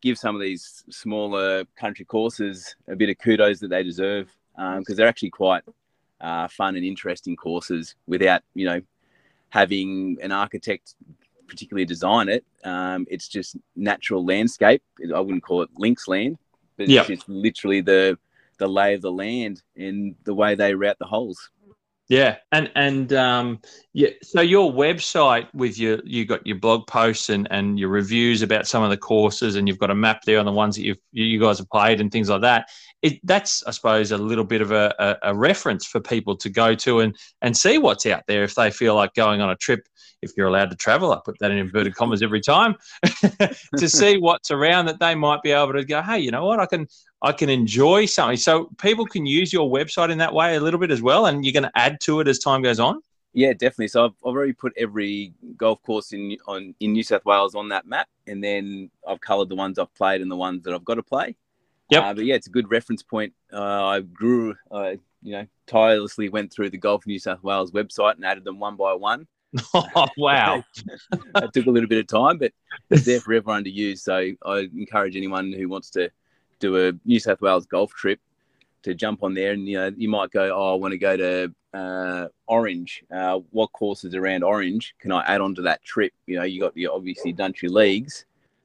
[SPEAKER 2] give some of these smaller country courses a bit of kudos that they deserve because they're actually quite uh, fun and interesting courses without you know having an architect particularly design it. Um, it's just natural landscape. I wouldn't call it links land, but
[SPEAKER 1] Yep.
[SPEAKER 2] it's just literally the the lay of the land and the way they route the holes.
[SPEAKER 1] Yeah, and and um, yeah. So your website with your you got your blog posts and, and your reviews about some of the courses, and you've got a map there on the ones that you've you guys have played and things like that. It, that's, I suppose, a little bit of a, a, a, reference for people to go to and, and see what's out there if they feel like going on a trip, if you're allowed to travel, I put that in inverted commas every time, to see what's around that they might be able to go, hey, you know what, I can I can enjoy something. So people can use your website in that way a little bit as well, and you're going to add to it as time goes on.
[SPEAKER 2] Yeah, definitely. So I've, already put every golf course in on in New South Wales on that map, and then I've coloured the ones I've played and the ones that I've got to play.
[SPEAKER 1] Yep.
[SPEAKER 2] Uh, but yeah, it's a good reference point. Uh, I grew, uh, you know, tirelessly went through the Golf New South Wales website and added them one by one.
[SPEAKER 1] Oh, wow.
[SPEAKER 2] that took a little bit of time, but it's there for everyone to use. So I encourage anyone who wants to do a New South Wales golf trip to jump on there. And, you know, you might go, oh, I want to go to uh, Orange. Uh, what courses around Orange can I add on to that trip? You know, you got the obviously Duntryleague's,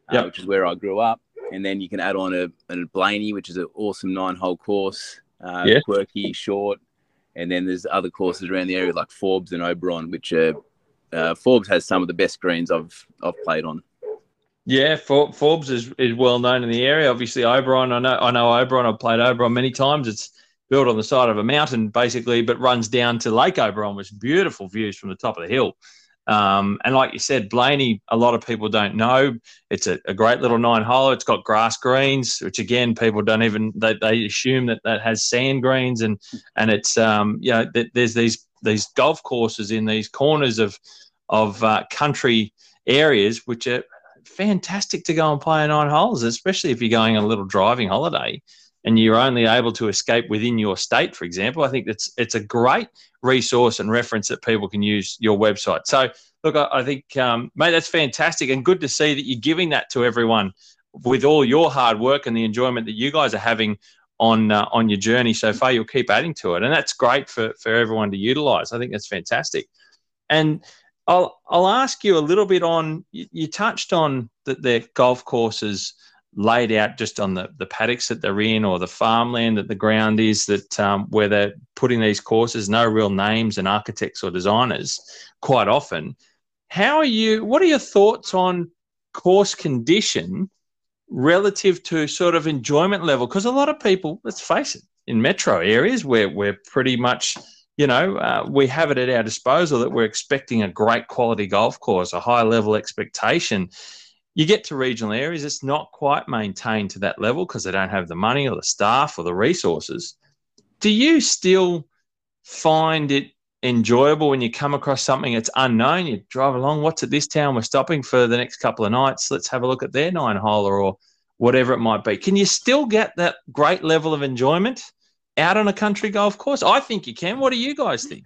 [SPEAKER 2] uh, yep. which is where I grew up and then you can add on a, a Blayney, which is an awesome nine-hole course, uh, yeah. quirky, short, and then there's other courses around the area like Forbes and Oberon, which are uh, Forbes has some of the best greens I've I've played on.
[SPEAKER 1] Yeah, Forbes is, is well known in the area. Obviously, Oberon, I know I know Oberon. I've played Oberon many times. It's built on the side of a mountain, basically, but runs down to Lake Oberon, which beautiful views from the top of the hill. Um, and like you said, Blayney, a lot of people don't know. It's a, a, great little nine hole. It's got grass greens, which again, people don't even they, they assume that that has sand greens, and and it's um, you know th- there's these these golf courses in these corners of of uh, country areas which are fantastic to go and play nine holes, especially if you're going on a little driving holiday and you're only able to escape within your state, for example, I think it's it's a great resource and reference that people can use your website. So, look, I, I think, um, mate, that's fantastic and good to see that you're giving that to everyone with all your hard work and the enjoyment that you guys are having on uh, on your journey so far. You'll keep adding to it, and that's great for for everyone to utilize. I think that's fantastic. And I'll I'll ask you a little bit on. You, you touched on that the golf courses laid out just on the, the paddocks that they're in or the farmland that the ground is that um, where they're putting these courses, no real names and architects or designers quite often. How are you, what are your thoughts on course condition relative to sort of enjoyment level? Because a lot of people, let's face it, in metro areas where we're pretty much, you know, uh, we have it at our disposal that we're expecting a great quality golf course, a high level expectation you get to regional areas, it's not quite maintained to that level because they don't have the money or the staff or the resources. Do you still find it enjoyable when you come across something that's unknown? You drive along, what's at this town? We're stopping for the next couple of nights. Let's have a look at their nine holer or whatever it might be. Can you still get that great level of enjoyment out on a country golf course? I think you can. What do you guys think?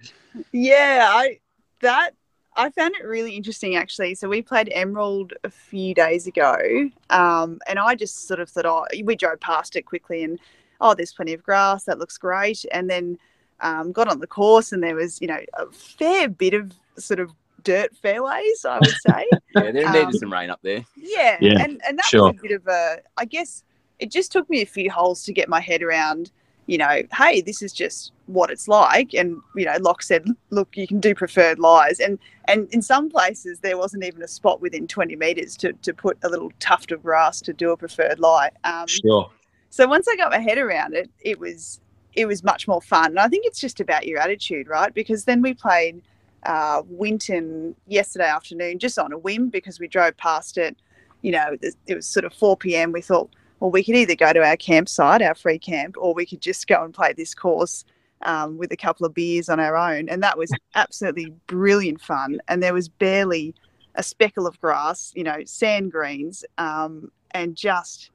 [SPEAKER 3] Yeah, I that I found it really interesting actually. So we played Emerald a few days ago, um, and I just sort of thought, oh, we drove past it quickly, and oh, there's plenty of grass. That looks great. And then um, got on the course, and there was, you know, a fair bit of sort of dirt fairways, I would say.
[SPEAKER 2] yeah, there needed um, some rain up there.
[SPEAKER 3] Yeah, yeah and and that sure. was a bit of a. I guess it just took me a few holes to get my head around you know, hey, this is just what it's like. And, you know, Loch said, look, you can do preferred lies. And and in some places there wasn't even a spot within 20 metres to, to put a little tuft of grass to do a preferred lie.
[SPEAKER 1] Um, sure.
[SPEAKER 3] So once I got my head around it, it was it was much more fun. And I think it's just about your attitude, right? Because then we played uh, Winton yesterday afternoon just on a whim because we drove past it. You know, it was sort of 4 p.m. We thought, well, we could either go to our campsite, our free camp, or we could just go and play this course um, with a couple of beers on our own. And that was absolutely brilliant fun. And there was barely a speckle of grass, you know, sand greens, um, and just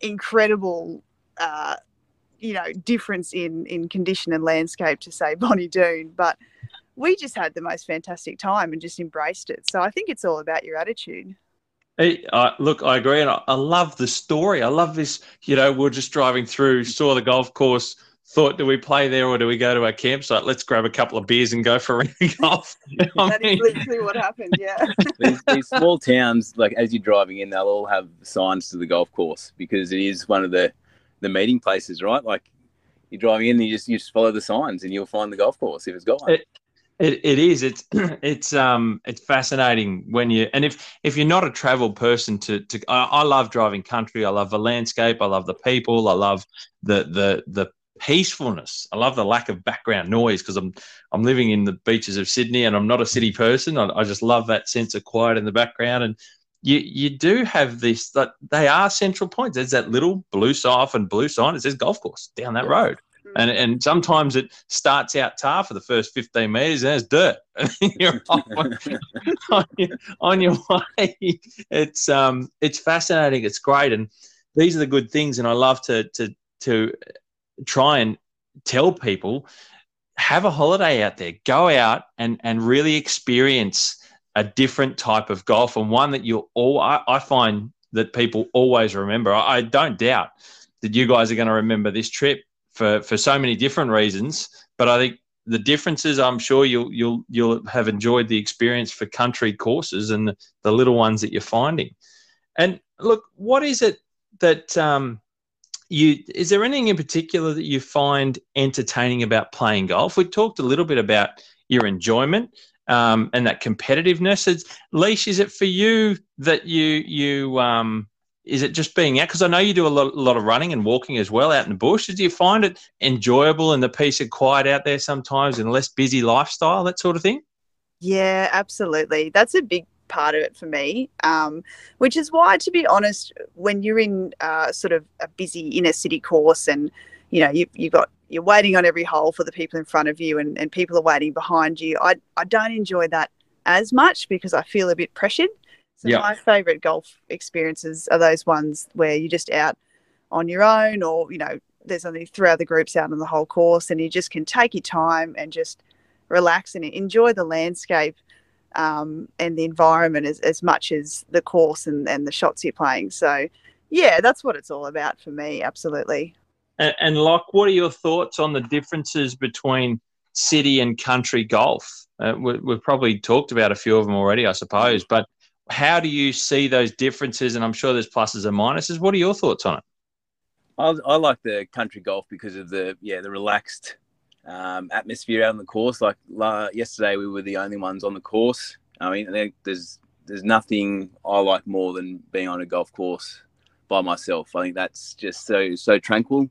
[SPEAKER 3] incredible, uh, you know, difference in in condition and landscape to say Bonnie Doon. But we just had the most fantastic time and just embraced it. So I think it's all about your attitude.
[SPEAKER 1] Hey, uh, look, I agree, and I, I, love the story. I love this. You know, we're just driving through, saw the golf course, thought, do we play there or do we go to our campsite? Let's grab a couple of beers and go for a golf.
[SPEAKER 3] that mean? is literally what happened. Yeah.
[SPEAKER 2] these, these, small towns, like as you're driving in, they'll all have signs to the golf course because it is one of the the meeting places, right? Like you're driving in, and you just you just follow the signs, and you'll find the golf course if it's got one.
[SPEAKER 1] It, It, it is. It's it's um it's fascinating when you and if if you're not a travel person to to I, I love driving country. I love the landscape. I love the people. I love the the the peacefulness. I love the lack of background noise because I'm I'm living in the beaches of Sydney and I'm not a city person. I, I, just love that sense of quiet in the background and you you do have this that they are central points. There's that little blue sign and blue sign. It says golf course down that road. And, and sometimes it starts out tar for the first 15 meters and it's dirt. you're on, on, your, on your way. It's um it's fascinating. It's great. And these are the good things. And I love to to to try and tell people have a holiday out there go out and and really experience a different type of golf and one that you'll all I, I find that people always remember I, I, don't doubt that you guys are going to remember this trip for for so many different reasons but i think the differences i'm sure you'll you'll you'll have enjoyed the experience for country courses and the, little ones that you're finding and look what is it that um you is there anything in particular that you find entertaining about playing golf? We talked a little bit about your enjoyment um, and that competitiveness. It's, Leesh, is it for you that you you um, is it just being out? Because I know you do a lot, a lot of running and walking as well out in the bush. Do you find it enjoyable and the peace of quiet out there sometimes and less busy lifestyle, that sort of thing?
[SPEAKER 3] Yeah, absolutely. That's a big part of it for me. Um, which is why, to be honest, when you're in uh, sort of a busy inner city course and you know you you've got you're waiting on every hole for the people in front of you and, and people are waiting behind you. I I don't enjoy that as much because I feel a bit pressured. So my favourite golf experiences are those ones where you're just out on your own or, you know, there's only three other groups out on the whole course and you just can take your time and just relax and enjoy the landscape um, and the environment as, as much as the course and, and the shots you're playing. So, yeah, that's what it's all about for me. Absolutely.
[SPEAKER 1] And, and Loch, what are your thoughts on the differences between city and country golf? Uh, we, we've probably talked about a few of them already, I suppose, but how do you see those differences? And I'm sure there's pluses and minuses. What are your thoughts on it?
[SPEAKER 2] I, I like the country golf because of the yeah the relaxed um, atmosphere out on the course. Like la- yesterday, we were the only ones on the course. I mean, there's there's nothing I like more than being on a golf course by myself. I think that's just so so tranquil.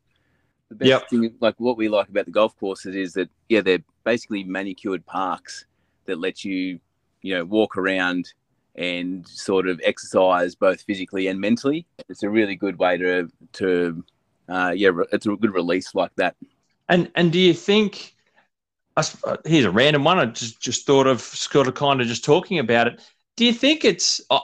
[SPEAKER 2] The best yep. thing, like what we like about the golf courses, is that yeah, they're basically manicured parks that let you, you know, walk around and sort of exercise both physically and mentally. It's a really good way to to uh, yeah, it's a good release like that.
[SPEAKER 1] And and do you think? Here's a random one. I just just thought of sort of kind of just talking about it. Do you think it's? Oh,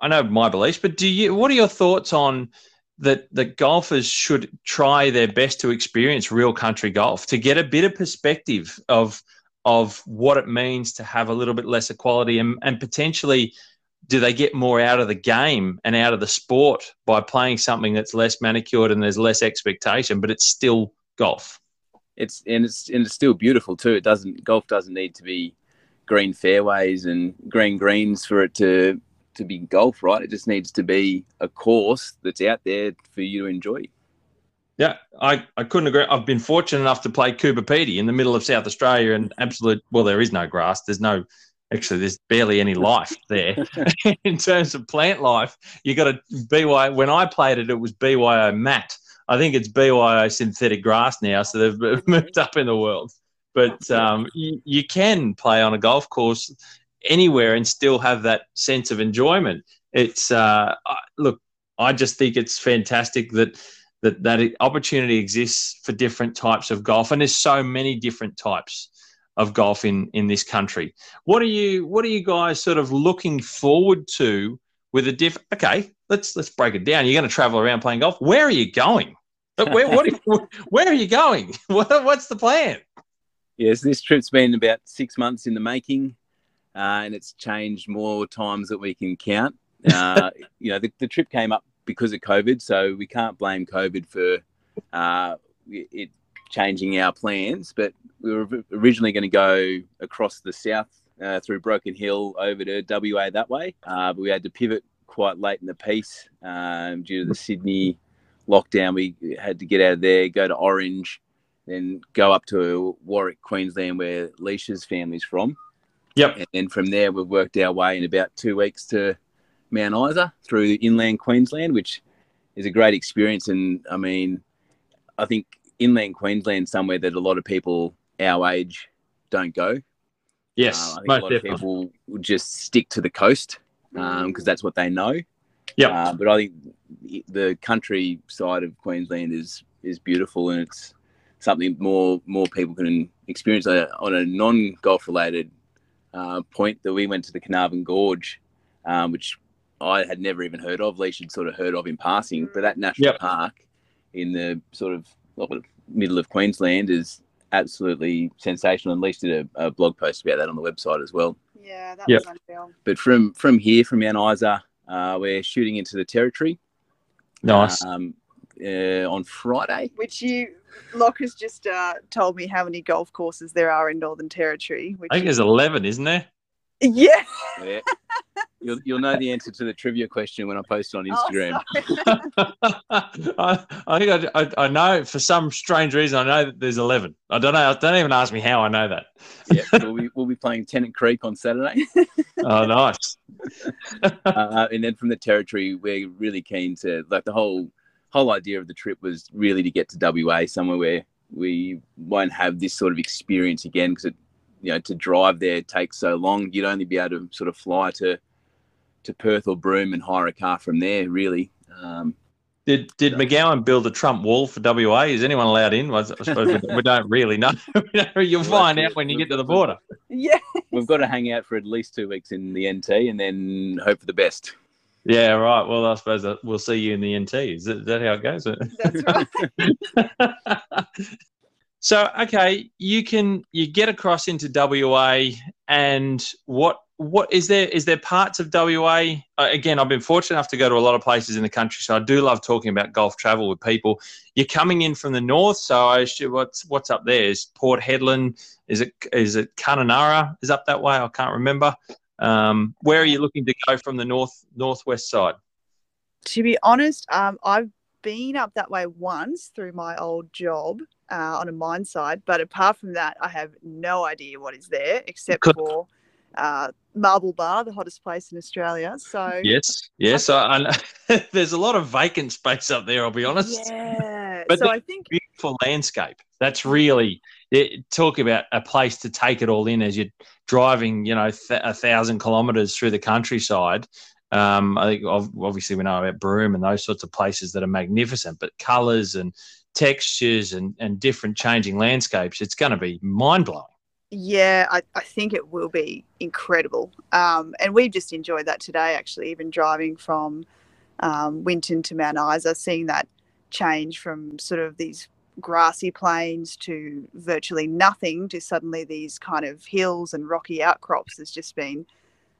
[SPEAKER 1] I know my beliefs, but do you? What are your thoughts on that? That golfers should try their best to experience real country golf to get a bit of perspective of of what it means to have a little bit less equality and, and potentially do they get more out of the game and out of the sport by playing something that's less manicured and there's less expectation, but it's still golf?
[SPEAKER 2] it's and it's and it's still beautiful too. It doesn't golf doesn't need to be green fairways and green greens for it to to be golf, right? It just needs to be a course that's out there for you to enjoy.
[SPEAKER 1] Yeah, I, I couldn't agree. I've been fortunate enough to play Coober Pedy in the middle of South Australia and absolute well, there is no grass. There's no actually there's barely any life there in terms of plant life. You got to BY when I played it, it was BYO mat I think it's BYO synthetic grass now, so they've moved up in the world. But um, you, you, can play on a golf course anywhere and still have that sense of enjoyment. It's uh, look, I just think it's fantastic that that that opportunity exists for different types of golf, and there's so many different types of golf in in this country. What are you What are you guys sort of looking forward to with a diff? Okay, let's let's break it down. You're going to travel around playing golf. Where are you going? Where what? Are, where are you going? What, what's the plan?
[SPEAKER 2] Yes, this trip's been about six months in the making, uh, and it's changed more times that we can count. Uh, you know, the, the, trip came up because of COVID, so we can't blame COVID for uh, it changing our plans. But we were originally going to go across the south uh, through Broken Hill over to WA that way, uh, but we had to pivot quite late in the piece um, due to the Sydney lockdown. We had to get out of there, go to Orange, then go up to Warwick, Queensland, where Leisha's family's from.
[SPEAKER 1] Yep.
[SPEAKER 2] And then from there, we've worked our way in about two weeks to Mount Isa through inland Queensland, which is a great experience. And I mean, I think inland Queensland somewhere that a lot of people our age don't go.
[SPEAKER 1] Yes,
[SPEAKER 2] Uh, I think
[SPEAKER 1] most
[SPEAKER 2] a lot of
[SPEAKER 1] definitely.
[SPEAKER 2] people would just stick to the coast because that's what they know.
[SPEAKER 1] Yep.
[SPEAKER 2] Uh, but I think the countryside of Queensland is is beautiful and it's something more more people can experience Uh, on a non golf related uh, point that we went to the Carnarvon Gorge, um, which I had never even heard of. Leesh had sort of heard of in passing, but that national
[SPEAKER 1] Yep.
[SPEAKER 2] park in the sort of what, middle of Queensland is absolutely sensational. And Leesh did a, a blog post about that on the website as well.
[SPEAKER 3] Yeah, that
[SPEAKER 1] Yep.
[SPEAKER 3] was unreal.
[SPEAKER 2] But from from here, from Mount Isa, uh, we're shooting into the territory
[SPEAKER 1] Nice.
[SPEAKER 2] um, uh, on Friday.
[SPEAKER 3] Which you, Loch has just uh, told me how many golf courses there are in Northern Territory. Which
[SPEAKER 1] I think there's 11, isn't there?
[SPEAKER 3] Yeah,
[SPEAKER 2] Yeah. You'll, you'll know the answer to the trivia question when I post it on
[SPEAKER 3] Oh,
[SPEAKER 2] Instagram.
[SPEAKER 3] sorry.
[SPEAKER 1] I, I think I, I, I know for some strange reason I know that there's 11. I don't know. Don't even ask me how I know that.
[SPEAKER 2] yeah, we'll be, we'll be playing Tennant Creek on Saturday.
[SPEAKER 1] Oh, nice.
[SPEAKER 2] uh, and then from the territory, we're really keen to like the whole whole idea of the trip was really to get to WA somewhere where we won't have this sort of experience again because it you know to drive there takes so long. You'd only be able to sort of fly to to Perth or Broome and hire a car from there. Really, um,
[SPEAKER 1] Did did McGowan build a Trump wall for WA? Is anyone allowed in? I suppose we, we don't really know. You'll find out when you get to the border.
[SPEAKER 3] yeah,
[SPEAKER 2] we've got to hang out for at least two weeks in the NT and then hope for the best.
[SPEAKER 1] Yeah, right. Well, I suppose we'll see you in the NT. Is that, is that how it goes?
[SPEAKER 3] that's right.
[SPEAKER 1] so okay, you can you get across into WA, and what what is there is there parts of WA? Uh, again, I've been fortunate enough to go to a lot of places in the country, so I do love talking about golf travel with people. You're coming in from the north, so I what's what's up there is Port Hedland. Is it is it Kununurra? Is up that way? I can't remember. Um, where are you looking to go from the north northwest side?
[SPEAKER 3] to be honest, um, I've been up that way once through my old job uh, on a mine site, but apart from that, I have no idea what is there except for uh, Marble Bar, the hottest place in Australia. So
[SPEAKER 1] Yes, yes. I, I know. There's a lot of vacant space up there. I'll be honest.
[SPEAKER 3] yeah.
[SPEAKER 1] But
[SPEAKER 3] so I think
[SPEAKER 1] Beautiful landscape. That's really it, talk about a place to take it all in as you're driving. You know, th- a thousand kilometres through the countryside. Um, I think obviously we know about Broome and those sorts of places that are magnificent, but colours and textures and, and different changing landscapes. It's going to be mind blowing.
[SPEAKER 3] Yeah, I, I think it will be incredible. Um, and we've just enjoyed that today, actually, even driving from um, Winton to Mount Isa, seeing that change from sort of these grassy plains to virtually nothing to suddenly these kind of hills and rocky outcrops has just been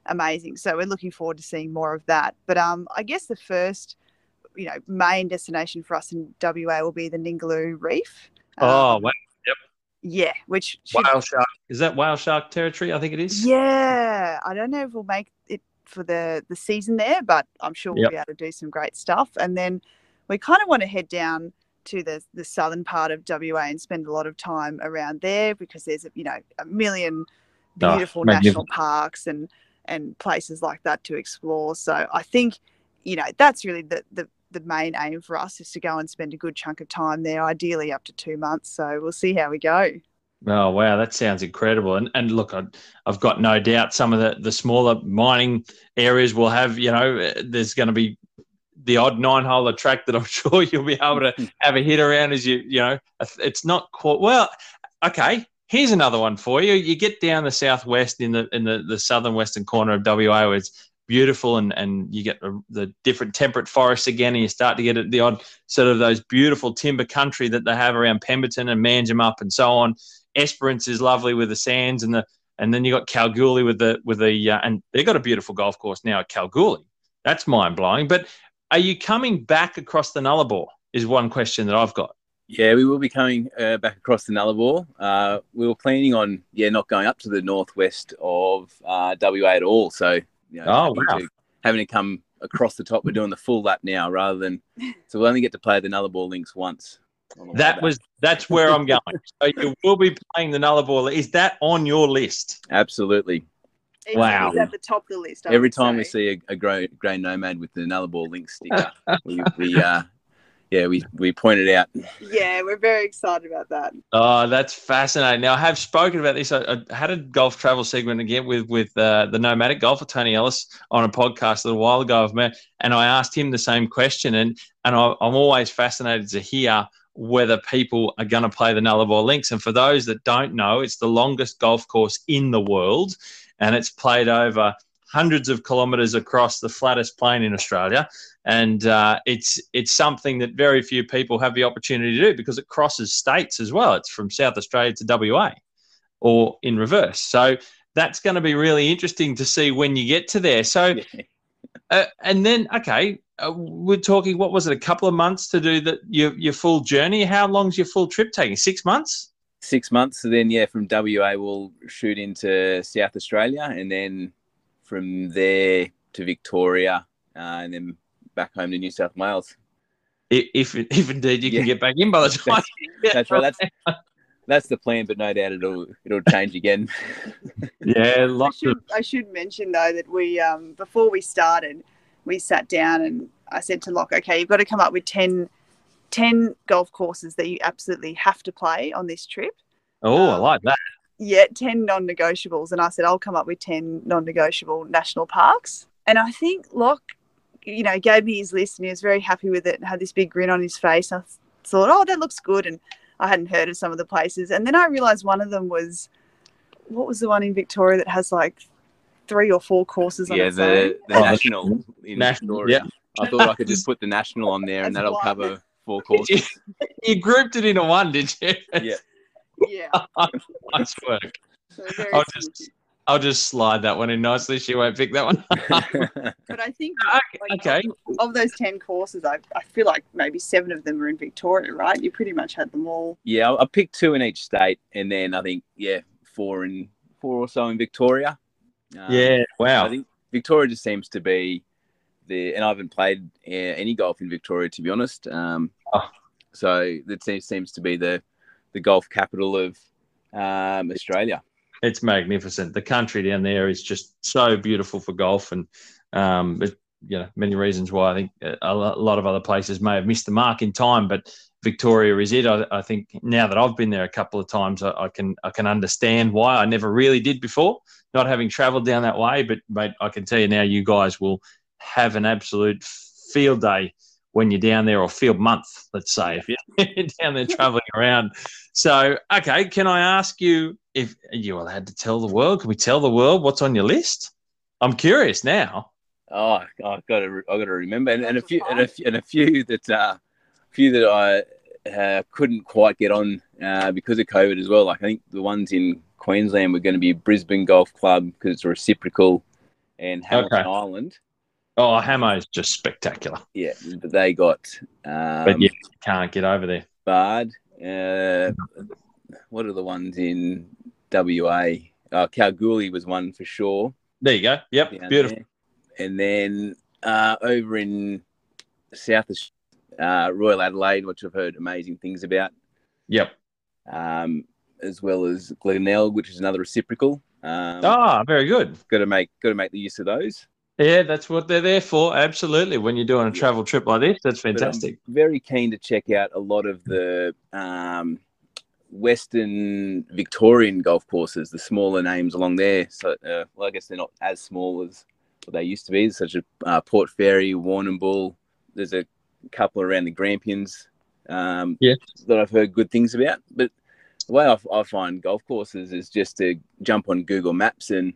[SPEAKER 3] amazing. So we're looking forward to seeing more of that. But um, I guess the first, you know, main destination for us in WA will be the Ningaloo Reef.
[SPEAKER 1] Oh,
[SPEAKER 3] Um,
[SPEAKER 1] wow.
[SPEAKER 3] yeah, which should
[SPEAKER 1] whale shark. Is that whale shark territory? I think it is.
[SPEAKER 3] Yeah, I don't know if we'll make it for the the season there, but I'm sure we'll
[SPEAKER 1] Yep.
[SPEAKER 3] be able to do some great stuff. And then we kind of want to head down to the the southern part of WA and spend a lot of time around there because there's a you know a million
[SPEAKER 1] Oh,
[SPEAKER 3] beautiful
[SPEAKER 1] magnificent.
[SPEAKER 3] national parks and and places like that to explore. So I think you know that's really the the the main aim for us is to go and spend a good chunk of time there, ideally up to two months. So we'll see how we go.
[SPEAKER 1] Oh wow, that sounds incredible! And and look, I, I've got no doubt some of the the smaller mining areas will have, you know, there's going to be the odd nine hole track that I'm sure you'll be able to have a hit around as you, you know, it's not quite well. Okay, here's another one for you. You get down the southwest in the in the, the southern western corner of WA where it's beautiful and and you get the, the different temperate forests again and you start to get the odd sort of those beautiful timber country that they have around Pemberton and Manjimup and so on. Esperance is lovely with the sands and the and then you got Kalgoorlie with the with the uh, and they've got a beautiful golf course now at Kalgoorlie. That's mind blowing. But are you coming back across the Nullarbor? Is one question that I've got.
[SPEAKER 2] Yeah, we will be coming uh, back across the Nullarbor. Uh, we were planning on, yeah, not going up to the northwest of uh, WA at all. So, you know,
[SPEAKER 1] Oh,
[SPEAKER 2] having,
[SPEAKER 1] wow.
[SPEAKER 2] to, having to come across the top, we're doing the full lap now rather than. So we'll only get to play the Nullarbor links once. on the way
[SPEAKER 1] That was that's where I'm going. So you will be playing the Nullarbor. Is that on your list?
[SPEAKER 2] absolutely
[SPEAKER 3] It's,
[SPEAKER 1] Wow.
[SPEAKER 3] it's at the top of the list. I
[SPEAKER 2] every
[SPEAKER 3] would
[SPEAKER 2] time we see a, a grey, grey nomad with the Nullarbor link sticker, we, we uh, yeah, we we point it out.
[SPEAKER 3] Yeah, we're very excited about that.
[SPEAKER 1] Oh, that's fascinating. Now I have spoken about this. I, I had a golf travel segment again with with uh, the nomadic golfer Tony Ellis on a podcast a little while ago of me, and I asked him the same question, and and I, I'm always fascinated to hear whether people are going to play the Nullarbor links. And for those that don't know, it's the longest golf course in the world, and it's played over hundreds of kilometres across the flattest plain in Australia and uh, it's it's something that very few people have the opportunity to do because it crosses states as well. It's from South Australia to WA, or in reverse. So that's going to be really interesting to see when you get to there. So uh, and then okay, uh, we're talking. What was it? A couple of months to do the your your full journey. How long's your full trip taking? Six months.
[SPEAKER 2] Six months, so then yeah, from WA we'll shoot into South Australia, and then from there to Victoria, uh, and then back home to New South Wales.
[SPEAKER 1] If if indeed you can get back in by the time.
[SPEAKER 2] That's right. That's that's the plan, but no doubt it'll it'll change again.
[SPEAKER 1] yeah,
[SPEAKER 3] I
[SPEAKER 1] lots of
[SPEAKER 3] should, I should mention though that we um, before we started, we sat down and I said to Loch, okay, you've got to come up with 10, 10 golf courses that you absolutely have to play on this trip.
[SPEAKER 1] oh, I like that.
[SPEAKER 3] Yeah, 10 non negotiables. And I said, I'll come up with 10 non negotiable national parks. And I think Loch, you know, gave me his list and he was very happy with it and had this big grin on his face. I thought, oh, that looks good. And I hadn't heard of some of the places. And then I realized one of them was, what was the one in Victoria that has like three or four courses on
[SPEAKER 2] yeah,
[SPEAKER 3] its own?
[SPEAKER 2] the, the
[SPEAKER 1] Oh,
[SPEAKER 2] national in
[SPEAKER 1] National,
[SPEAKER 2] Victoria.
[SPEAKER 1] yeah.
[SPEAKER 2] I thought I could just put the national on there, and
[SPEAKER 3] That's
[SPEAKER 2] that'll
[SPEAKER 3] one.
[SPEAKER 2] cover four courses.
[SPEAKER 1] You grouped it into one, did you?
[SPEAKER 2] Yeah.
[SPEAKER 3] Yeah.
[SPEAKER 1] nice work.
[SPEAKER 3] So
[SPEAKER 1] I'll just-
[SPEAKER 3] specific.
[SPEAKER 1] I'll just slide that one in nicely. She won't pick that one.
[SPEAKER 3] But I think like,
[SPEAKER 1] okay.
[SPEAKER 3] of those 10 courses, I, I feel like maybe seven of them are in Victoria, right? You pretty much had them all.
[SPEAKER 2] yeah, I I picked two in each state, and then I think yeah, four in four or so in Victoria. Um,
[SPEAKER 1] Yeah. Wow.
[SPEAKER 2] I think Victoria just seems to be the, and I haven't played uh, any golf in Victoria to be honest. Um,
[SPEAKER 1] Oh.
[SPEAKER 2] So that seems seems to be the the golf capital of um, Australia.
[SPEAKER 1] It's magnificent. The country down there is just so beautiful for golf, and um, but, you know many reasons why I think a a lot of other places may have missed the mark in time, but Victoria is it. I, I think now that I've been there a couple of times, I, I can I can understand why I never really did before, not having travelled down that way. But mate, I can tell you now, you guys will have an absolute field day when you're down there, or field month, let's say, if you're down there travelling around. So, okay, can I ask you if are you allowed to tell the world? Can we tell the world what's on your list? I'm curious now.
[SPEAKER 2] Oh, I've got to, I've got to remember, and, and a few, and a, few- and a few that, uh, few that I uh, couldn't quite get on uh, because of COVID as well. Like I think the ones in Queensland were going to be Brisbane Golf Club because it's a reciprocal, and Hamilton
[SPEAKER 1] Okay.
[SPEAKER 2] Island.
[SPEAKER 1] Oh, Hamo is just spectacular,
[SPEAKER 2] Yeah, but they got um,
[SPEAKER 1] but yeah, you can't get over there.
[SPEAKER 2] barred. Uh, what are the ones in WA? Uh, Kalgoorlie was one for sure.
[SPEAKER 1] There you go. Yep, beautiful.
[SPEAKER 2] there. And then uh, over in South uh, Royal Adelaide, which I've heard amazing things about,
[SPEAKER 1] Yep.
[SPEAKER 2] um, as well as Glenelg, which is another reciprocal. Um,
[SPEAKER 1] Ah, very good.
[SPEAKER 2] Got to make got to make the use of those.
[SPEAKER 1] Yeah, that's what they're there for. Absolutely. When you're doing a travel trip like this, that's fantastic.
[SPEAKER 2] very keen to check out a lot of the um, Western Victorian golf courses, the smaller names along there. So, uh, well, I guess they're not as small as what they used to be, such as uh, Port Fairy, Warrnambool. There's a couple around the Grampians um,
[SPEAKER 1] Yes.
[SPEAKER 2] that I've heard good things about. But the way I, I find golf courses is just to jump on Google Maps and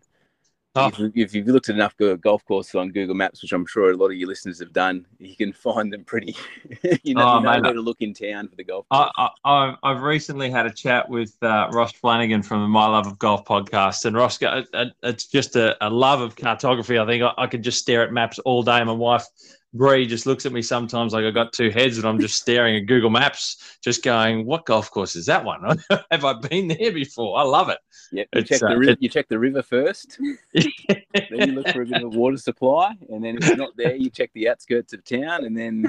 [SPEAKER 1] Oh.
[SPEAKER 2] if, if you've looked at enough golf courses on Google Maps, which I'm sure a lot of your listeners have done, you can find them pretty. you know,
[SPEAKER 1] Oh,
[SPEAKER 2] you know
[SPEAKER 1] mate.
[SPEAKER 2] where to look in town for the golf.
[SPEAKER 1] I,
[SPEAKER 2] course.
[SPEAKER 1] I, I've- I've recently had a chat with uh, Ross Flanagan from the My Love of Golf podcast, and Ross, uh, it's just a, a love of cartography. I think I, I could just stare at maps all day. My wife Bree just looks at me sometimes like I got two heads, and I'm just staring at Google Maps, just going, "What golf course is that one? Have I been there before? I love it."
[SPEAKER 2] Yep, you check
[SPEAKER 1] uh,
[SPEAKER 2] the river, you check the river first. then you look for a bit of a water supply, and then if it's not there, you check the outskirts of town, and then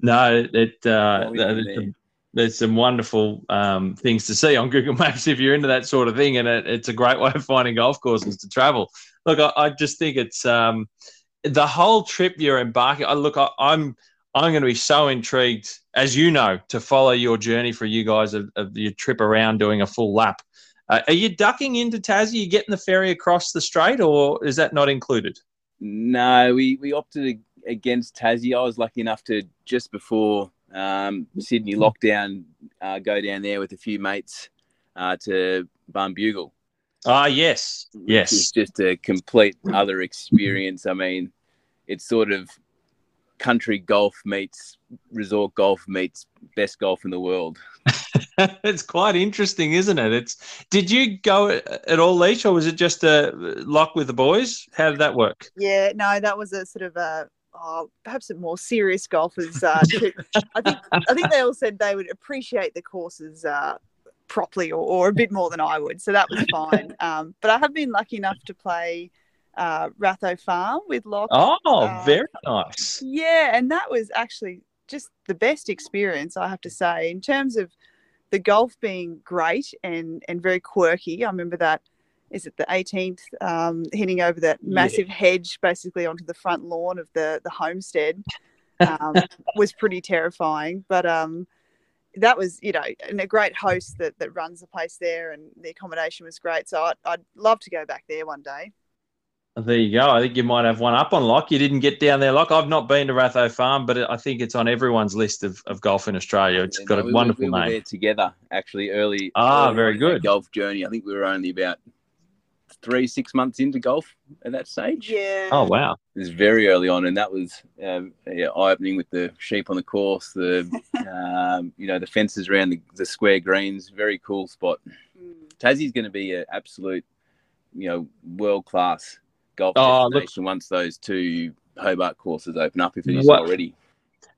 [SPEAKER 1] no, it uh,
[SPEAKER 2] What we do
[SPEAKER 1] there's some, there's some wonderful um, things to see on Google Maps if you're into that sort of thing, and it, it's a great way of finding golf courses to travel. Look, I, I just think it's um, the whole trip you're embarking. I, look, I, I'm I'm going to be so intrigued, as you know, to follow your journey for you guys of, of your trip around doing a full lap. Uh, are you ducking into Tassie? Are you getting the ferry across the strait, or is that not included?
[SPEAKER 2] No, we, we opted against Tassie. I was lucky enough to just before um, Sydney lockdown uh, go down there with a few mates uh, to Barnbougle.
[SPEAKER 1] Ah, yes, yes.
[SPEAKER 2] is just a complete other experience. I mean, it's sort of country golf meets resort golf meets best golf in the world.
[SPEAKER 1] it's quite interesting, isn't it? It's. Did you go at all, Leesh, or was it just a Loch with the boys? How did that work?
[SPEAKER 3] Yeah, no, that was a sort of a oh, perhaps a more serious golfers uh. I think I think they all said they would appreciate the courses uh, properly or, or a bit more than I would, so that was fine. Um, but I have been lucky enough to play uh, Ratho Farm with Loch.
[SPEAKER 1] Oh,
[SPEAKER 3] Uh,
[SPEAKER 1] very nice.
[SPEAKER 3] Yeah, and that was actually just the best experience, I have to say, in terms of the golf being great and and very quirky. I remember that. Is it the 18th? Um, hitting over that
[SPEAKER 1] Yeah.
[SPEAKER 3] massive hedge, basically onto the front lawn of the the homestead, um, was pretty terrifying. But um, that was, you know, and a great host that that runs the place there, and the accommodation was great. So I'd, I'd love to go back there one day.
[SPEAKER 1] There you go. I think you might have one up on Loch. You didn't get down there, Loch. I've not been to Ratho Farm, but I think it's on everyone's list of, of golf in Australia. It's
[SPEAKER 2] Yeah,
[SPEAKER 1] got
[SPEAKER 2] no,
[SPEAKER 1] a
[SPEAKER 2] we were-
[SPEAKER 1] wonderful
[SPEAKER 2] we were
[SPEAKER 1] name.
[SPEAKER 2] there together actually early.
[SPEAKER 1] Ah,
[SPEAKER 2] early
[SPEAKER 1] very
[SPEAKER 2] on in our
[SPEAKER 1] good.
[SPEAKER 2] golf journey. I think we were only about three six months into golf at that stage.
[SPEAKER 3] Yeah.
[SPEAKER 1] Oh wow!
[SPEAKER 2] It was very early on, and that was um, yeah, eye opening with the sheep on the course, the um, you know the fences around the, the square greens. Very cool spot.
[SPEAKER 3] Mm.
[SPEAKER 2] Tassie's going to be an absolute, you know, world class golf
[SPEAKER 1] Oh, look-
[SPEAKER 2] destination once those two Hobart courses open up, if it isn't
[SPEAKER 1] What-
[SPEAKER 2] already.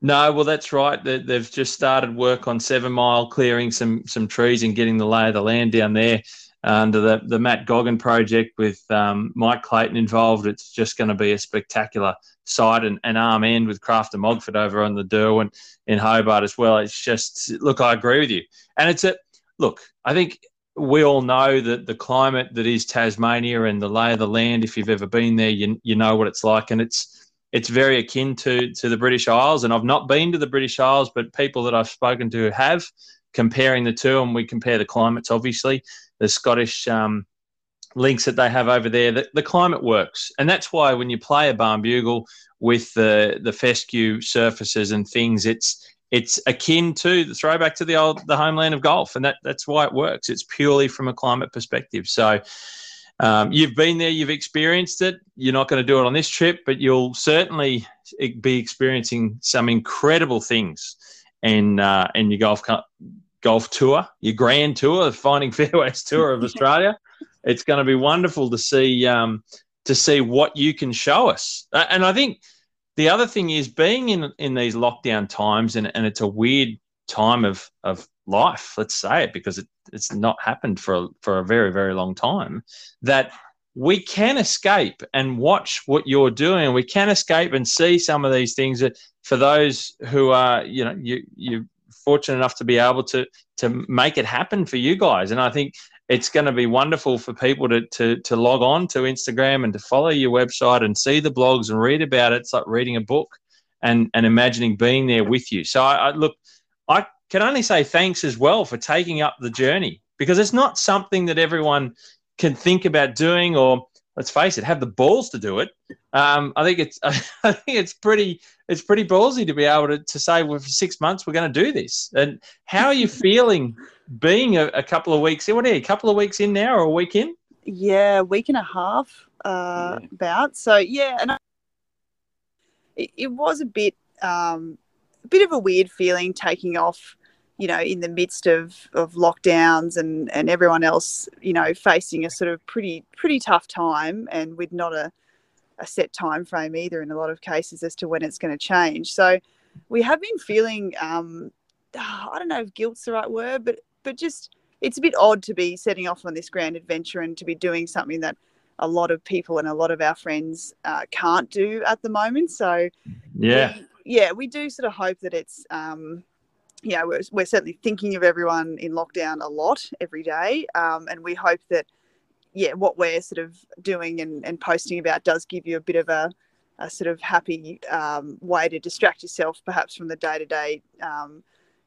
[SPEAKER 1] No, well, that's right. They've just started work on Seven Mile, clearing some some trees and getting the lay of the land down there under the the Matt Goggin project with um, Mike Clayton involved. It's just going to be a spectacular site and, and arm end with Crafter and Mogford over on the Derwent in Hobart as well. It's just look, I agree with you, and it's a look. I think we all know that the climate that is Tasmania and the lay of the land. If you've ever been there, you you know what it's like, and it's it's very akin to to the British Isles. And I've not been to the British Isles, but people that I've spoken to have. Comparing the two, and we compare the climates. Obviously, the Scottish um, links that they have over there, the, the climate works, and that's why when you play a Barnbougle with the the fescue surfaces and things, it's it's akin to the throwback to the old the homeland of golf, and that that's why it works. It's purely from a climate perspective. So. Um, you've been there, you've experienced it. You're not going to do it on this trip, but you'll certainly be experiencing some incredible things in uh, in your golf golf tour, your grand tour, the Finding Fairways tour of Australia. It's going to be wonderful to see um, to see what you can show us. And I think the other thing is being in in these lockdown times, and, and it's a weird time of of life. Let's say it because it, it's not happened for a, for a very very long time. That we can escape and watch what you're doing. We can escape and see some of these things that for those who are, you know, you you fortunate enough to be able to to make it happen for you guys. And I think it's going to be wonderful for people to to to log on to Instagram and to follow your website and see the blogs and read about it. It's like reading a book and and imagining being there with you. So I, I look, I can only say thanks as well for taking up the journey because it's not something that everyone can think about doing or let's face it have the balls to do it um, i think it's i think it's pretty it's pretty ballsy to be able to, to say well for six months we're going to do this and how are you feeling being a, a couple of weeks in what are you a couple of weeks in now or a week in
[SPEAKER 3] Yeah, week and a half uh,
[SPEAKER 2] Yeah.
[SPEAKER 3] about. So yeah, and I, it, it was a bit um, a bit of a weird feeling taking off, you know, in the midst of, of lockdowns and, and everyone else, you know, facing a sort of pretty pretty tough time and with not a, a set time frame either in a lot of cases as to when it's going to change. So we have been feeling um, I don't know if guilt's the right word, but but just it's a bit odd to be setting off on this grand adventure and to be doing something that a lot of people and a lot of our friends uh, can't do at the moment. So
[SPEAKER 1] yeah
[SPEAKER 3] yeah, we do sort of hope that it's, um, yeah, we're, we're certainly thinking of everyone in lockdown a lot every day. Um, and we hope that, yeah, what we're sort of doing and, and posting about does give you a bit of a, a sort of happy um, way to distract yourself perhaps from the day to day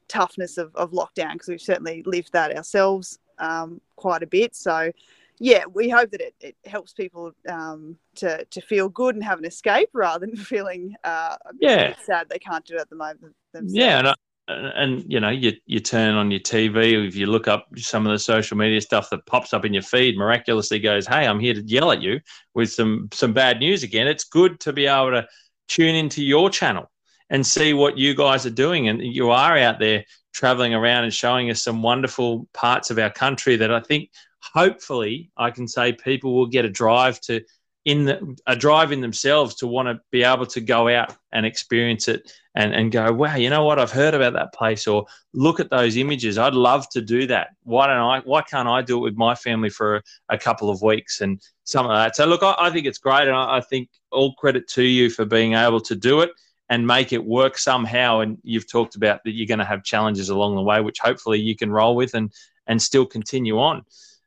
[SPEAKER 3] toughness of, of lockdown because we've certainly lived that ourselves um, quite a bit. So, yeah, we hope that it, it helps people um, to, to feel good and have an escape rather than feeling uh,
[SPEAKER 1] yeah.
[SPEAKER 3] sad they can't do it at the moment themselves.
[SPEAKER 1] Yeah, and, uh, and you know, you, you turn on your TV, if you look up some of the social media stuff that pops up in your feed, miraculously goes, hey, I'm here to yell at you with some, some bad news again. It's good to be able to tune into your channel and see what you guys are doing. And you are out there traveling around and showing us some wonderful parts of our country that I think hopefully I can say people will get a drive to in the, a drive in themselves to want to be able to go out and experience it and, and go, wow, you know what? I've heard about that place or look at those images. I'd love to do that. Why don't I, why can't I do it with my family for a, couple of weeks and something like that? So look, I, I think it's great. And I, I think all credit to you for being able to do it and make it work somehow. And you've talked about that you're going to have challenges along the way, which hopefully you can roll with and and still continue on.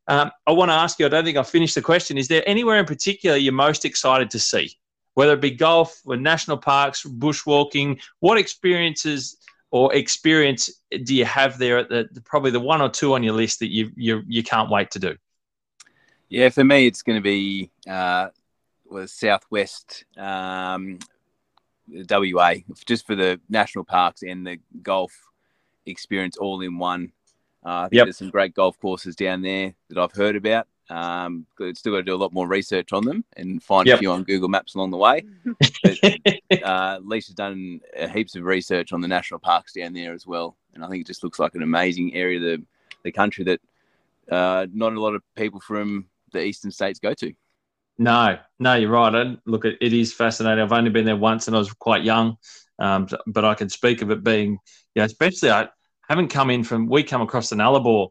[SPEAKER 1] Um, I want to ask you. I don't think I finished the question. Is there anywhere in particular you're most excited to see, whether it be golf or national parks, bushwalking? What experiences or experience do you have there at the probably the one or two on your list that you you you can't wait to do?
[SPEAKER 2] Yeah, for me, it's going to be uh, was Southwest um, WA, just for the national parks and the golf experience all in one. Uh, I think yep. there's some great golf courses down there that I've heard about. Um, still got to do a lot more research on them and find yep. a few on Google Maps along the way. But, uh, Lisa's done heaps of research on the national parks down there as well, and I think it just looks like an amazing area of the the country that uh, not a lot of people from the eastern states go to.
[SPEAKER 1] No, no, you're right. And look, it, it is fascinating. I've only been there once, and I was quite young, um, but I can speak of it being, yeah, especially I haven't come in from. We come across the Nullarbor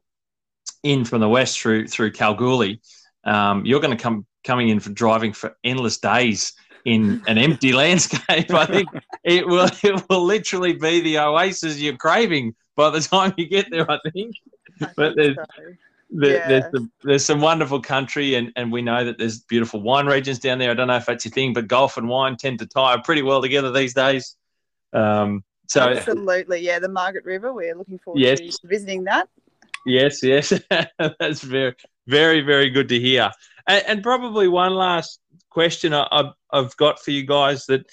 [SPEAKER 1] in from the west through through Kalgoorlie. Um, you're going to come coming in for driving for endless days in an empty landscape. I think it will it will literally be the oasis you're craving by the time you get there. I think, but there's. So the, yeah. there's, some, there's some wonderful country, and, and we know that there's beautiful wine regions down there. I don't know if that's your thing, but golf and wine tend to tie pretty well together these days. Um, so
[SPEAKER 3] absolutely, yeah, the Margaret River. We're looking forward yes. to visiting that.
[SPEAKER 1] Yes, yes, that's very, very, very good to hear. And, and probably one last question I, I've got for you guys that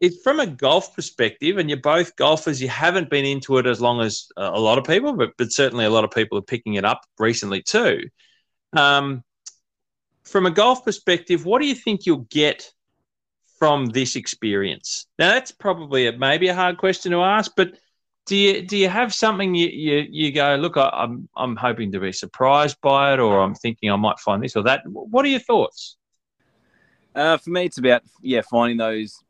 [SPEAKER 1] it's from a golf perspective, and you're both golfers. You haven't been into it as long as uh, a lot of people, but but certainly a lot of people are picking it up recently too. Um, from a golf perspective, what do you think you'll get from this experience? Now, that's probably a, maybe a hard question to ask, but do you do you have something you you, you go look? I, I'm I'm hoping to be surprised by it, or I'm thinking I might find this or that. What are your thoughts?
[SPEAKER 2] Uh, for me, it's about yeah finding those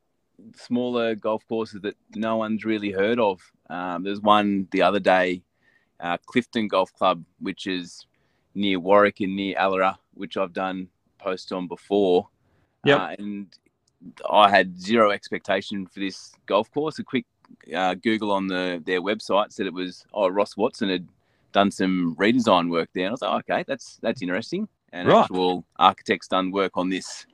[SPEAKER 2] smaller golf courses that no one's really heard of. Um, there's one the other day, uh, Clifton Golf Club, which is near Warwick and near Allora, which I've done posts on before.
[SPEAKER 1] Yeah, uh,
[SPEAKER 2] and I had zero expectation for this golf course. A quick uh, Google on the their website said it was oh Ross Watson had done some redesign work there. And I was like, okay, that's that's interesting. And right. actual architects done work on this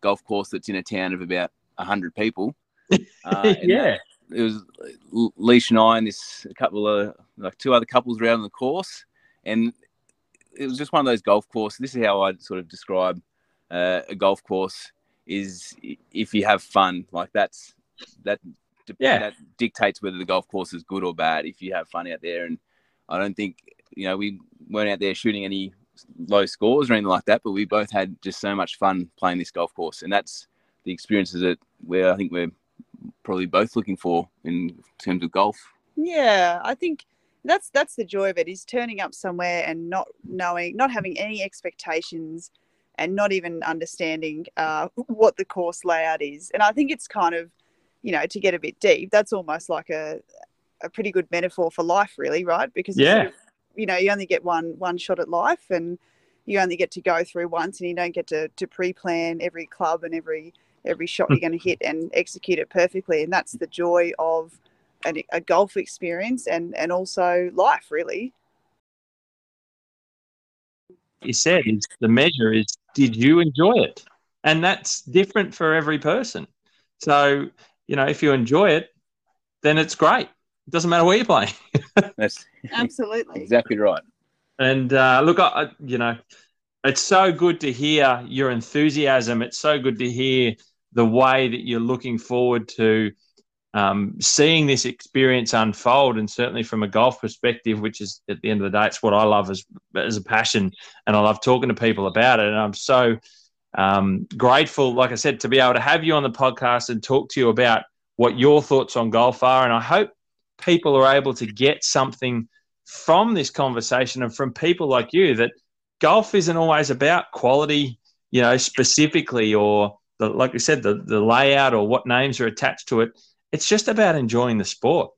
[SPEAKER 2] golf course that's in a town of about hundred people.
[SPEAKER 1] Uh, yeah,
[SPEAKER 2] it was Leesh and I and this a couple of like two other couples around the course, and it was just one of those golf courses. This is how I'd sort of describe uh, a golf course: is if you have fun, like that's that. Yeah. that dictates whether the golf course is good or bad. If you have fun out there, and I don't think you know we weren't out there shooting any low scores or anything like that, but we both had just so much fun playing this golf course, and that's the experiences that where I think we're probably both looking for in terms of golf.
[SPEAKER 3] Yeah, I think that's that's the joy of it is turning up somewhere and not knowing, not having any expectations, and not even understanding uh, what the course layout is. And I think it's kind of, you know, to get a bit deep, that's almost like a a pretty good metaphor for life, really, right? Because
[SPEAKER 1] yeah, sort
[SPEAKER 3] of, you know, you only get one one shot at life, and you only get to go through once, and you don't get to to pre-plan every club and every every shot you're going to hit and execute it perfectly. And that's the joy of an, a golf experience and, and also life, really.
[SPEAKER 1] You said is the measure is did you enjoy it? And that's different for every person. So, you know, if you enjoy it, then it's great. It doesn't matter where you're playing.
[SPEAKER 2] That's
[SPEAKER 3] Absolutely.
[SPEAKER 2] exactly right.
[SPEAKER 1] And uh, look, I, I- you know, it's so good to hear your enthusiasm. It's so good to hear the way that you're looking forward to um, seeing this experience unfold. And certainly from a golf perspective, which is at the end of the day, it's what I love as as a passion, and I love talking to people about it. And I'm so um, grateful, like I said, to be able to have you on the podcast and talk to you about what your thoughts on golf are. And I hope people are able to get something from this conversation and from people like you that golf isn't always about quality, you know, specifically or the, like I said, the, the layout or what names are attached to it. It's just about enjoying the sport.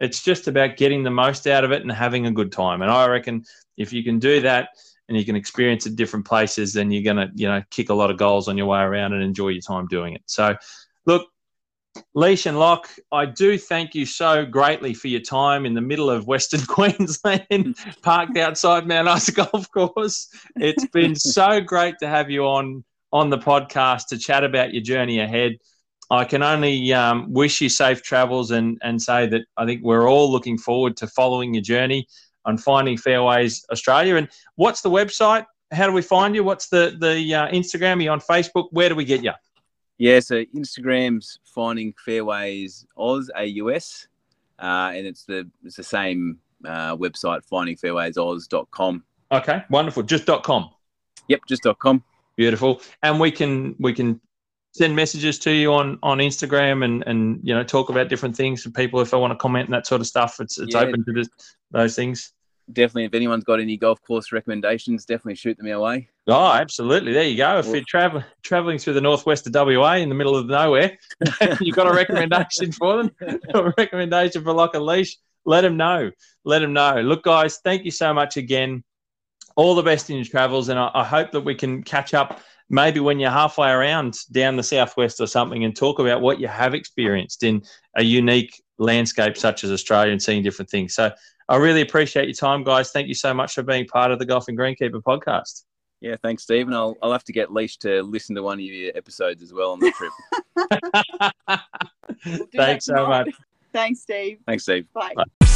[SPEAKER 1] It's just about getting the most out of it and having a good time. And I reckon if you can do that and you can experience it different places, then you're gonna, you know, kick a lot of goals on your way around and enjoy your time doing it. So look, Leesh and Loch, I do thank you so greatly for your time in the middle of Western Queensland, parked outside Mount Isa Golf Course. It's been so great to have you on on the podcast to chat about your journey ahead. I can only um, wish you safe travels and and say that I think we're all looking forward to following your journey on finding Fairways Australia. And what's the website? How do we find you? What's the the uh, Instagram? Are you on Facebook? Where do we get you?
[SPEAKER 2] Yeah, so Instagram's finding fairways Oz AUS, uh, and it's the it's the same uh, website findingfairwaysoz.com.
[SPEAKER 1] Okay, wonderful. Just .com.
[SPEAKER 2] Yep, just .com.
[SPEAKER 1] Beautiful. And we can we can send messages to you on on Instagram and and you know talk about different things for people if they want to comment and that sort of stuff. It's it's
[SPEAKER 2] Yeah.
[SPEAKER 1] open to this, those things.
[SPEAKER 2] Definitely, if anyone's got any golf course recommendations, definitely shoot them our way.
[SPEAKER 1] Oh, absolutely. There you go. If you're traveling traveling through the northwest of WA in the middle of nowhere, you've got a recommendation for them, a recommendation for Loch and Leesh, let them know. Let them know. Look, guys, thank you so much again. All the best in your travels, and I, I hope that we can catch up maybe when you're halfway around down the southwest or something and talk about what you have experienced in a unique landscape such as Australia and seeing different things. So I really appreciate your time, guys. Thank you so much for being part of the Golf and Greenkeeper podcast.
[SPEAKER 2] Yeah, thanks, Steve. And I'll, I'll have to get Leesh to listen to one of your episodes as well on the trip.
[SPEAKER 3] We'll
[SPEAKER 1] Thanks so much.
[SPEAKER 3] Thanks, Steve.
[SPEAKER 2] thanks, Steve.
[SPEAKER 3] Bye.
[SPEAKER 1] Bye.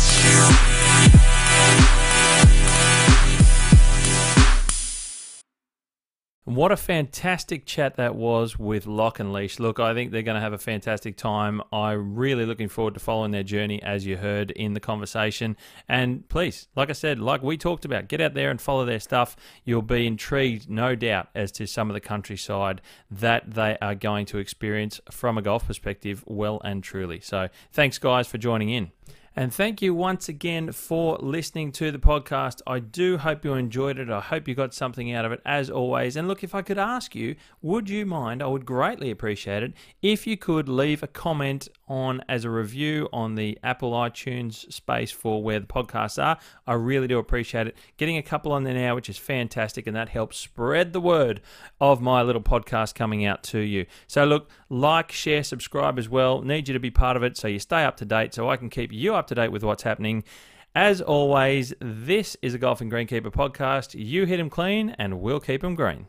[SPEAKER 1] What a fantastic chat that was with Loch and Leesh. Look, I think they're going to have a fantastic time. I'm really looking forward to following their journey, as you heard in the conversation. And please, like I said, like we talked about, get out there and follow their stuff. You'll be intrigued, no doubt, as to some of the countryside that they are going to experience from a golf perspective, well and truly. So, thanks, guys, for joining in. And thank you once again for listening to the podcast. I do hope you enjoyed it. I hope you got something out of it as always. And look, if I could ask you, would you mind? I would greatly appreciate it if you could leave a comment on as a review on the Apple iTunes space for where the podcasts are. I really do appreciate it. Getting a couple on there now, which is fantastic, and that helps spread the word of my little podcast coming out to you. So look, like, share, subscribe as well. Need you to be part of it so you stay up to date so I can keep you up to date with what's happening. As always, this is a Golf and Greenkeeper podcast. You hit 'em clean and we'll keep 'em green.